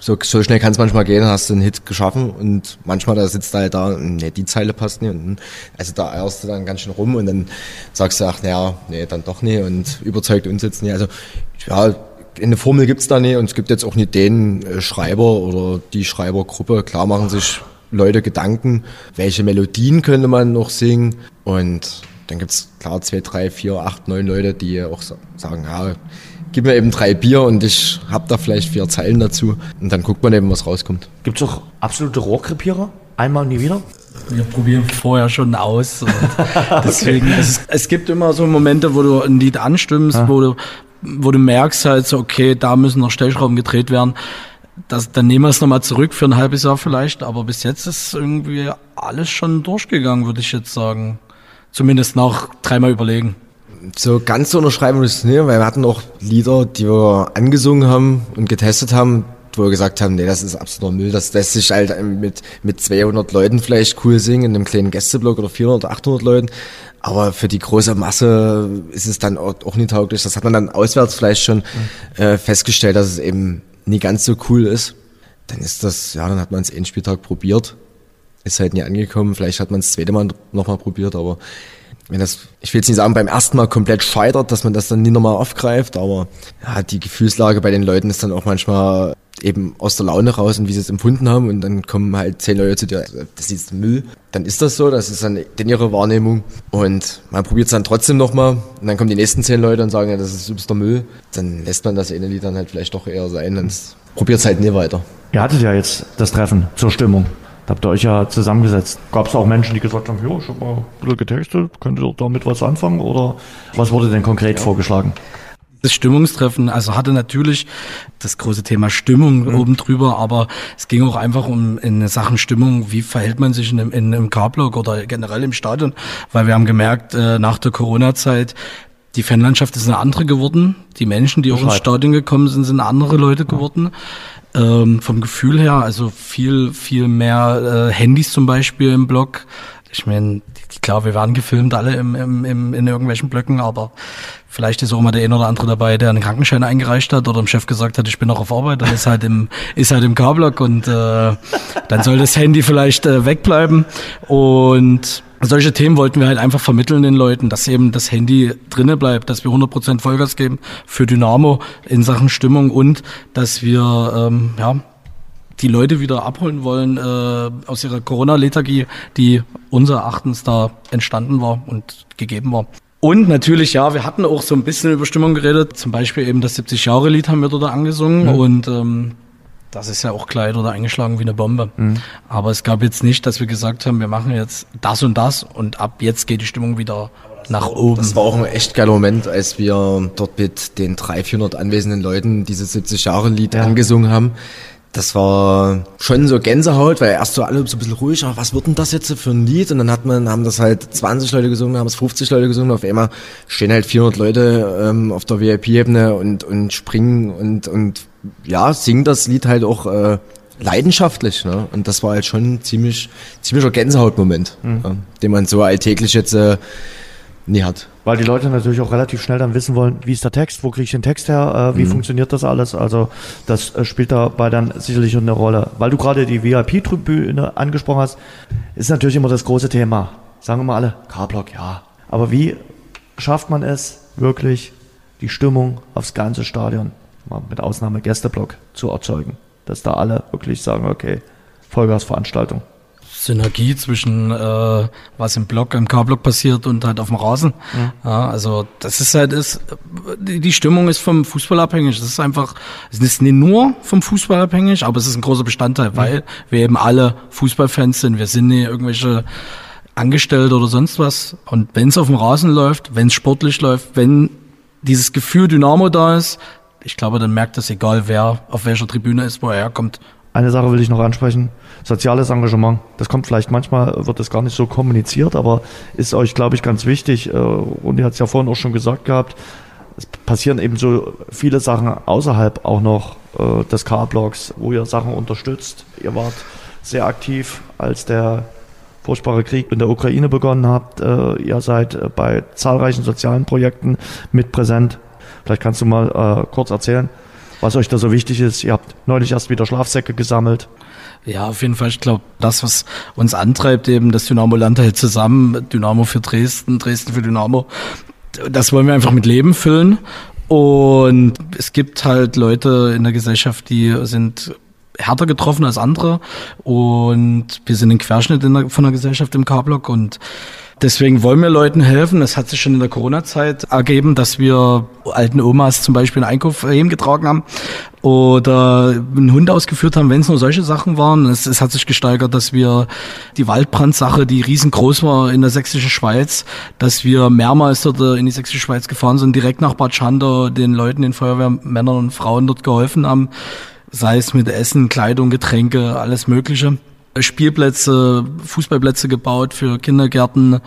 so, so schnell kann es manchmal gehen, hast du einen Hit geschaffen und manchmal da sitzt du halt da, nee, die Zeile passt nicht. Und also da eierst du dann ganz schön rum und dann sagst du, ach naja, nee, dann doch nicht und überzeugt uns jetzt nicht. Also ja, eine Formel gibt's da nicht und es gibt jetzt auch nicht den äh, Schreiber oder die Schreibergruppe. Klar machen sich Leute Gedanken, welche Melodien könnte man noch singen und dann gibt's klar zwei, drei, vier, acht, neun Leute, die auch sa- sagen, ja, gib mir eben drei Bier und ich hab da vielleicht vier Zeilen dazu und dann guckt man eben, was rauskommt. Gibt's auch absolute Rohrkrepierer? Einmal nie wieder? Wir probieren vorher schon aus. Und deswegen, es, es gibt immer so Momente, wo du ein Lied anstimmst, wo du, wo du merkst halt so, okay, da müssen noch Stellschrauben gedreht werden. Das, dann nehmen wir es nochmal zurück für ein halbes Jahr vielleicht, aber bis jetzt ist irgendwie alles schon durchgegangen, würde ich jetzt sagen. Zumindest nach dreimal überlegen. So ganz so unterschreiben wir das nicht, weil wir hatten auch Lieder, die wir angesungen haben und getestet haben, wo wir gesagt haben, nee, das ist absoluter Müll, das lässt sich halt mit, mit 200 Leuten vielleicht cool singen, in einem kleinen Gästeblock oder 400 oder 800 Leuten, Aber für die große Masse ist es dann auch, auch nicht tauglich. Das hat man dann auswärts vielleicht schon äh, festgestellt, dass es eben nie ganz so cool ist. Dann ist das, ja, dann hat man es einen Spieltag probiert, ist halt nie angekommen. Vielleicht hat man es zweite Mal nochmal probiert, aber wenn das, ich will jetzt nicht sagen, beim ersten Mal komplett scheitert, dass man das dann nie nochmal aufgreift, aber ja, die Gefühlslage bei den Leuten ist dann auch manchmal eben aus der Laune raus und wie sie es empfunden haben und dann kommen halt zehn Leute zu dir, das ist Müll. Dann ist das so, das ist dann ihre Wahrnehmung und man probiert es dann trotzdem nochmal und dann kommen die nächsten zehn Leute und sagen, ja, das ist übster Müll. Dann lässt man das eine dann halt vielleicht doch eher sein und probiert es halt nie weiter. Ihr hattet ja jetzt das Treffen zur Stimmung. Da habt ihr euch ja zusammengesetzt. Gab es auch Menschen, die gesagt haben, ja, ich habe mal ein bisschen getextet, könnt ihr damit was anfangen? Oder was wurde denn konkret ja. vorgeschlagen? Das Stimmungstreffen, also hatte natürlich das große Thema Stimmung mhm. oben drüber, aber es ging auch einfach um in Sachen Stimmung, wie verhält man sich in, in, im K-Block oder generell im Stadion, weil wir haben gemerkt, äh, nach der Corona-Zeit, die Fanlandschaft ist eine andere geworden. Die Menschen, die auch ins Stadion gekommen sind, sind andere Leute geworden. Ähm, vom Gefühl her, also viel, viel mehr äh, Handys zum Beispiel im Blog. Ich meine, klar, wir waren gefilmt alle im, im, im, in irgendwelchen Blöcken, aber vielleicht ist auch mal der ein oder andere dabei, der einen Krankenschein eingereicht hat oder dem Chef gesagt hat, ich bin noch auf Arbeit, dann ist halt im, ist halt im K-Block und äh, dann soll das Handy vielleicht äh, wegbleiben. Und solche Themen wollten wir halt einfach vermitteln den Leuten, dass eben das Handy drinne bleibt, dass wir 100% Vollgas geben für Dynamo in Sachen Stimmung und dass wir ähm, ja die Leute wieder abholen wollen äh, aus ihrer Corona-Lethargie, die unser Erachtens da entstanden war und gegeben war. Und natürlich, ja, wir hatten auch so ein bisschen über Stimmung geredet. Zum Beispiel eben das 70-Jahre-Lied haben wir dort angesungen mhm. und ähm, das ist ja auch Kleid oder eingeschlagen wie eine Bombe. Mhm. Aber es gab jetzt nicht, dass wir gesagt haben, wir machen jetzt das und das und ab jetzt geht die Stimmung wieder nach oben. Das war auch ein echt geiler Moment, als wir dort mit den 300, 400 anwesenden Leuten dieses 70-Jahre-Lied ja. angesungen haben. Das war schon so Gänsehaut, weil erst so alle so ein bisschen ruhig, aber was wird denn das jetzt für ein Lied? Und dann hat man, haben das halt 20 Leute gesungen, haben es 50 Leute gesungen, auf einmal stehen halt 400 Leute ähm, auf der VIP-Ebene und, und springen und, und ja, singen das Lied halt auch äh, leidenschaftlich. Ne? Und das war halt schon ziemlich, ziemlicher Gänsehautmoment, mhm. ja, den man so alltäglich jetzt äh, nie hat. Weil die Leute natürlich auch relativ schnell dann wissen wollen, wie ist der Text, wo kriege ich den Text her, äh, wie mhm. funktioniert das alles. Also das äh, spielt dabei dann sicherlich eine Rolle. Weil du gerade die VIP-Tribüne angesprochen hast, ist natürlich immer das große Thema. Sagen wir mal alle, K-Block, ja. Aber wie schafft man es wirklich, die Stimmung aufs ganze Stadion, mal mit Ausnahme Gästeblock, zu erzeugen? Dass da alle wirklich sagen, okay, Vollgasveranstaltung. Synergie zwischen äh, was im Block, im K-Block passiert und halt auf dem Rasen. Mhm. Ja, also das ist halt ist die, Stimmung ist vom Fußball abhängig. Das ist einfach, es ist nicht nur vom Fußball abhängig, aber es ist ein großer Bestandteil, mhm. weil wir eben alle Fußballfans sind. Wir sind nicht irgendwelche Angestellte oder sonst was. Und wenn es auf dem Rasen läuft, wenn es sportlich läuft, wenn dieses Gefühl Dynamo da ist, ich glaube, dann merkt das egal, wer auf welcher Tribüne ist, wo er herkommt eine Sache will ich noch ansprechen. Soziales Engagement. Das kommt vielleicht manchmal, wird das gar nicht so kommuniziert, aber ist euch, glaube ich, ganz wichtig. Äh, und ihr hat es ja vorhin auch schon gesagt gehabt. Es passieren eben so viele Sachen außerhalb auch noch äh, des K-Blogs, wo ihr Sachen unterstützt. Ihr wart sehr aktiv, als der furchtbare Krieg in der Ukraine begonnen habt. Äh, ihr seid bei zahlreichen sozialen Projekten mit präsent. Vielleicht kannst du mal kurz erzählen, was euch da so wichtig ist. Ihr habt neulich erst wieder Schlafsäcke gesammelt. Ja, auf jeden Fall. Ich glaube, das, was uns antreibt, eben das Dynamo Land hält zusammen, Dynamo für Dresden, Dresden für Dynamo, das wollen wir einfach mit Leben füllen. Und es gibt halt Leute in der Gesellschaft, die sind härter getroffen als andere. Und wir sind ein Querschnitt der, von der Gesellschaft im K-Block und Deswegen wollen wir Leuten helfen. Es hat sich schon in der Corona-Zeit ergeben, dass wir alten Omas zum Beispiel einen Einkauf getragen haben oder einen Hund ausgeführt haben, wenn es nur solche Sachen waren. Es, es, hat sich gesteigert, dass wir die Waldbrandsache, die riesengroß war in der sächsischen Schweiz, dass wir mehrmals dort in die sächsische Schweiz gefahren sind, direkt nach Bad Schandau, den Leuten, den Feuerwehrmännern und Frauen dort geholfen haben, sei es mit Essen, Kleidung, Getränke, alles Mögliche. Spielplätze, Fußballplätze gebaut für Kindergärten.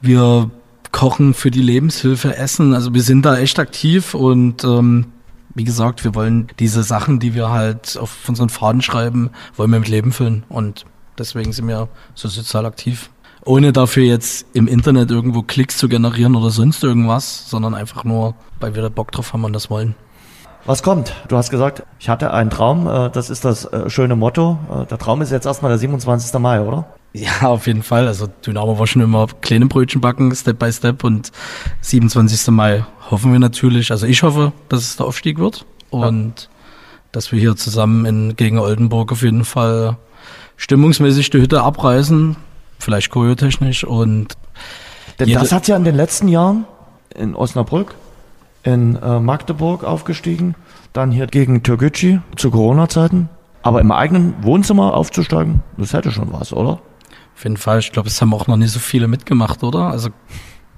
Wir kochen für die Lebenshilfe, essen. Also wir sind da echt aktiv und ähm, wie gesagt, wir wollen diese Sachen, die wir halt auf unseren Faden schreiben, wollen wir mit Leben füllen und deswegen sind wir so sozial aktiv. ohne dafür jetzt im Internet irgendwo Klicks zu generieren oder sonst irgendwas, sondern einfach nur, weil wir da Bock drauf haben und das wollen. Was kommt? Du hast gesagt, ich hatte einen Traum, äh, das ist das äh, schöne Motto. Äh, der Traum ist jetzt erstmal der 27. Mai, oder? Ja, auf jeden Fall. Also Dynamo war schon immer kleine Brötchen backen, Step by Step und 27. Mai hoffen wir natürlich, also ich hoffe, dass es der Aufstieg wird und ja. dass wir hier zusammen in, gegen Oldenburg auf jeden Fall stimmungsmäßig die Hütte abreißen, vielleicht choreotechnisch und Denn das hat ja in den letzten Jahren in Osnabrück, in äh, Magdeburg aufgestiegen, dann hier gegen Türkgücü zu Corona-Zeiten. Aber im eigenen Wohnzimmer aufzusteigen, das hätte schon was, oder? Auf jeden Fall. Ich glaube, es haben auch noch nie so viele mitgemacht, oder? Also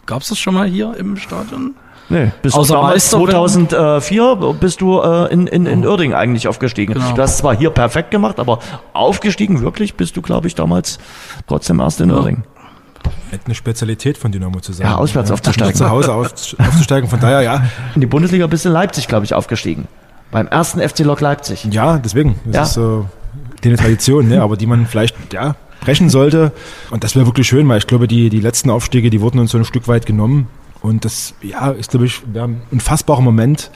gab es das schon mal hier im Stadion? Nee, bis Außer damals 2004 bist du äh, in, in, in Uerdingen eigentlich aufgestiegen. Genau. Du hast zwar hier perfekt gemacht, aber aufgestiegen wirklich bist du, glaube ich, damals trotzdem erst in ja. Uerdingen. Eine Spezialität von Dynamo zu sein. Ja, auswärts ja, aufzusteigen. Zu Hause auf, aufzusteigen, von daher, ja. In die Bundesliga bist du in Leipzig, glaube ich, aufgestiegen. Beim ersten FC Lok Leipzig. Ja, deswegen. Das ja. ist so eine Tradition, ne? aber die man vielleicht, ja, brechen sollte. Und das wäre wirklich schön, weil ich glaube, die, die letzten Aufstiege, die wurden uns so ein Stück weit genommen. Und das, ja, ist, glaube ich, ein unfassbarer Moment,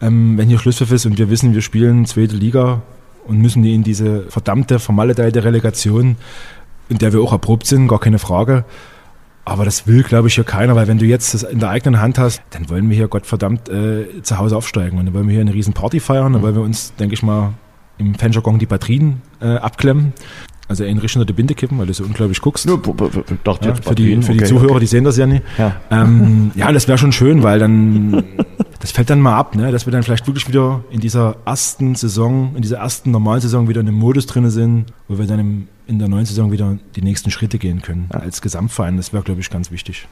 ähm, wenn hier Schlusspfiff ist und wir wissen, wir spielen zweite Liga und müssen in diese verdammte, vermaledeite Relegation, in der wir auch erprobt sind, gar keine Frage. Aber das will, glaube ich, hier keiner, weil wenn du jetzt das in der eigenen Hand hast, dann wollen wir hier Gottverdammt äh, zu Hause aufsteigen. Und dann wollen wir hier eine riesen Party feiern, dann wollen wir uns, denke ich mal, im Fanjargon die Batterien äh, abklemmen. Also in Richtung der Binde kippen, weil du so unglaublich guckst. Ja, dachte ja, für die, für die okay. Zuhörer, die sehen das ja nicht. Ja, ähm, ja das wäre schon schön, weil dann das fällt dann mal ab, ne? dass wir dann vielleicht wirklich wieder in dieser ersten Saison, in dieser ersten normalen Saison wieder in einem Modus drin sind, wo wir dann im, in der neuen Saison wieder die nächsten Schritte gehen können. Ja. Als Gesamtverein, das wäre, glaube ich, ganz wichtig.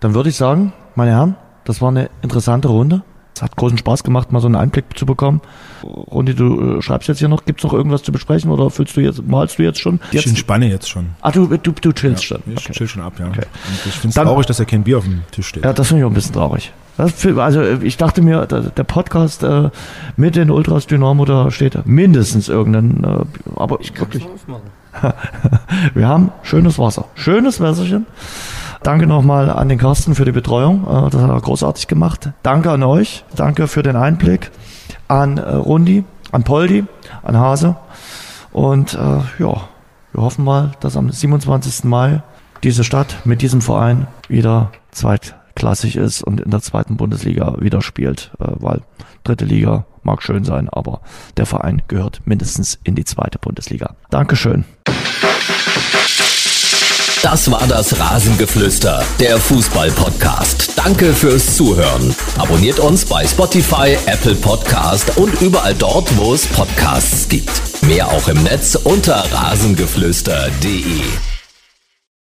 Dann würde ich sagen, meine Herren, das war eine interessante Runde. Es hat großen Spaß gemacht, mal so einen Einblick zu bekommen. Rundi, du äh, schreibst jetzt hier noch, gibt es noch irgendwas zu besprechen oder fühlst du jetzt, malst du jetzt schon? Jetzt? Ich entspanne jetzt schon. Ah, du, du, du chillst ja, schon. Ich okay. chill schon ab, ja. Okay. Und ich finde es traurig, dass ja kein Bier auf dem Tisch steht. Ja, das finde ich auch ein bisschen traurig. Für, also ich dachte mir, der Podcast äh, mit den Ultras Dynamo, da steht mindestens irgendein, äh, aber ich wirklich. wir haben schönes Wasser, schönes Wässerchen. Danke nochmal an den Carsten für die Betreuung. Äh, das hat er großartig gemacht. Danke an euch. Danke für den Einblick. An äh, Rundi, an Poldi, an Hase. Und äh, ja, wir hoffen mal, dass am 27. Mai diese Stadt mit diesem Verein wieder zweitklassig ist und in der zweiten Bundesliga wieder spielt, weil dritte Liga mag schön sein, aber der Verein gehört mindestens in die zweite Bundesliga. Dankeschön. Das war das Rasengeflüster, der Fußball-Podcast. Danke fürs Zuhören. Abonniert uns bei Spotify, Apple Podcast und überall dort, wo es Podcasts gibt. Mehr auch im Netz unter rasengeflüster.de.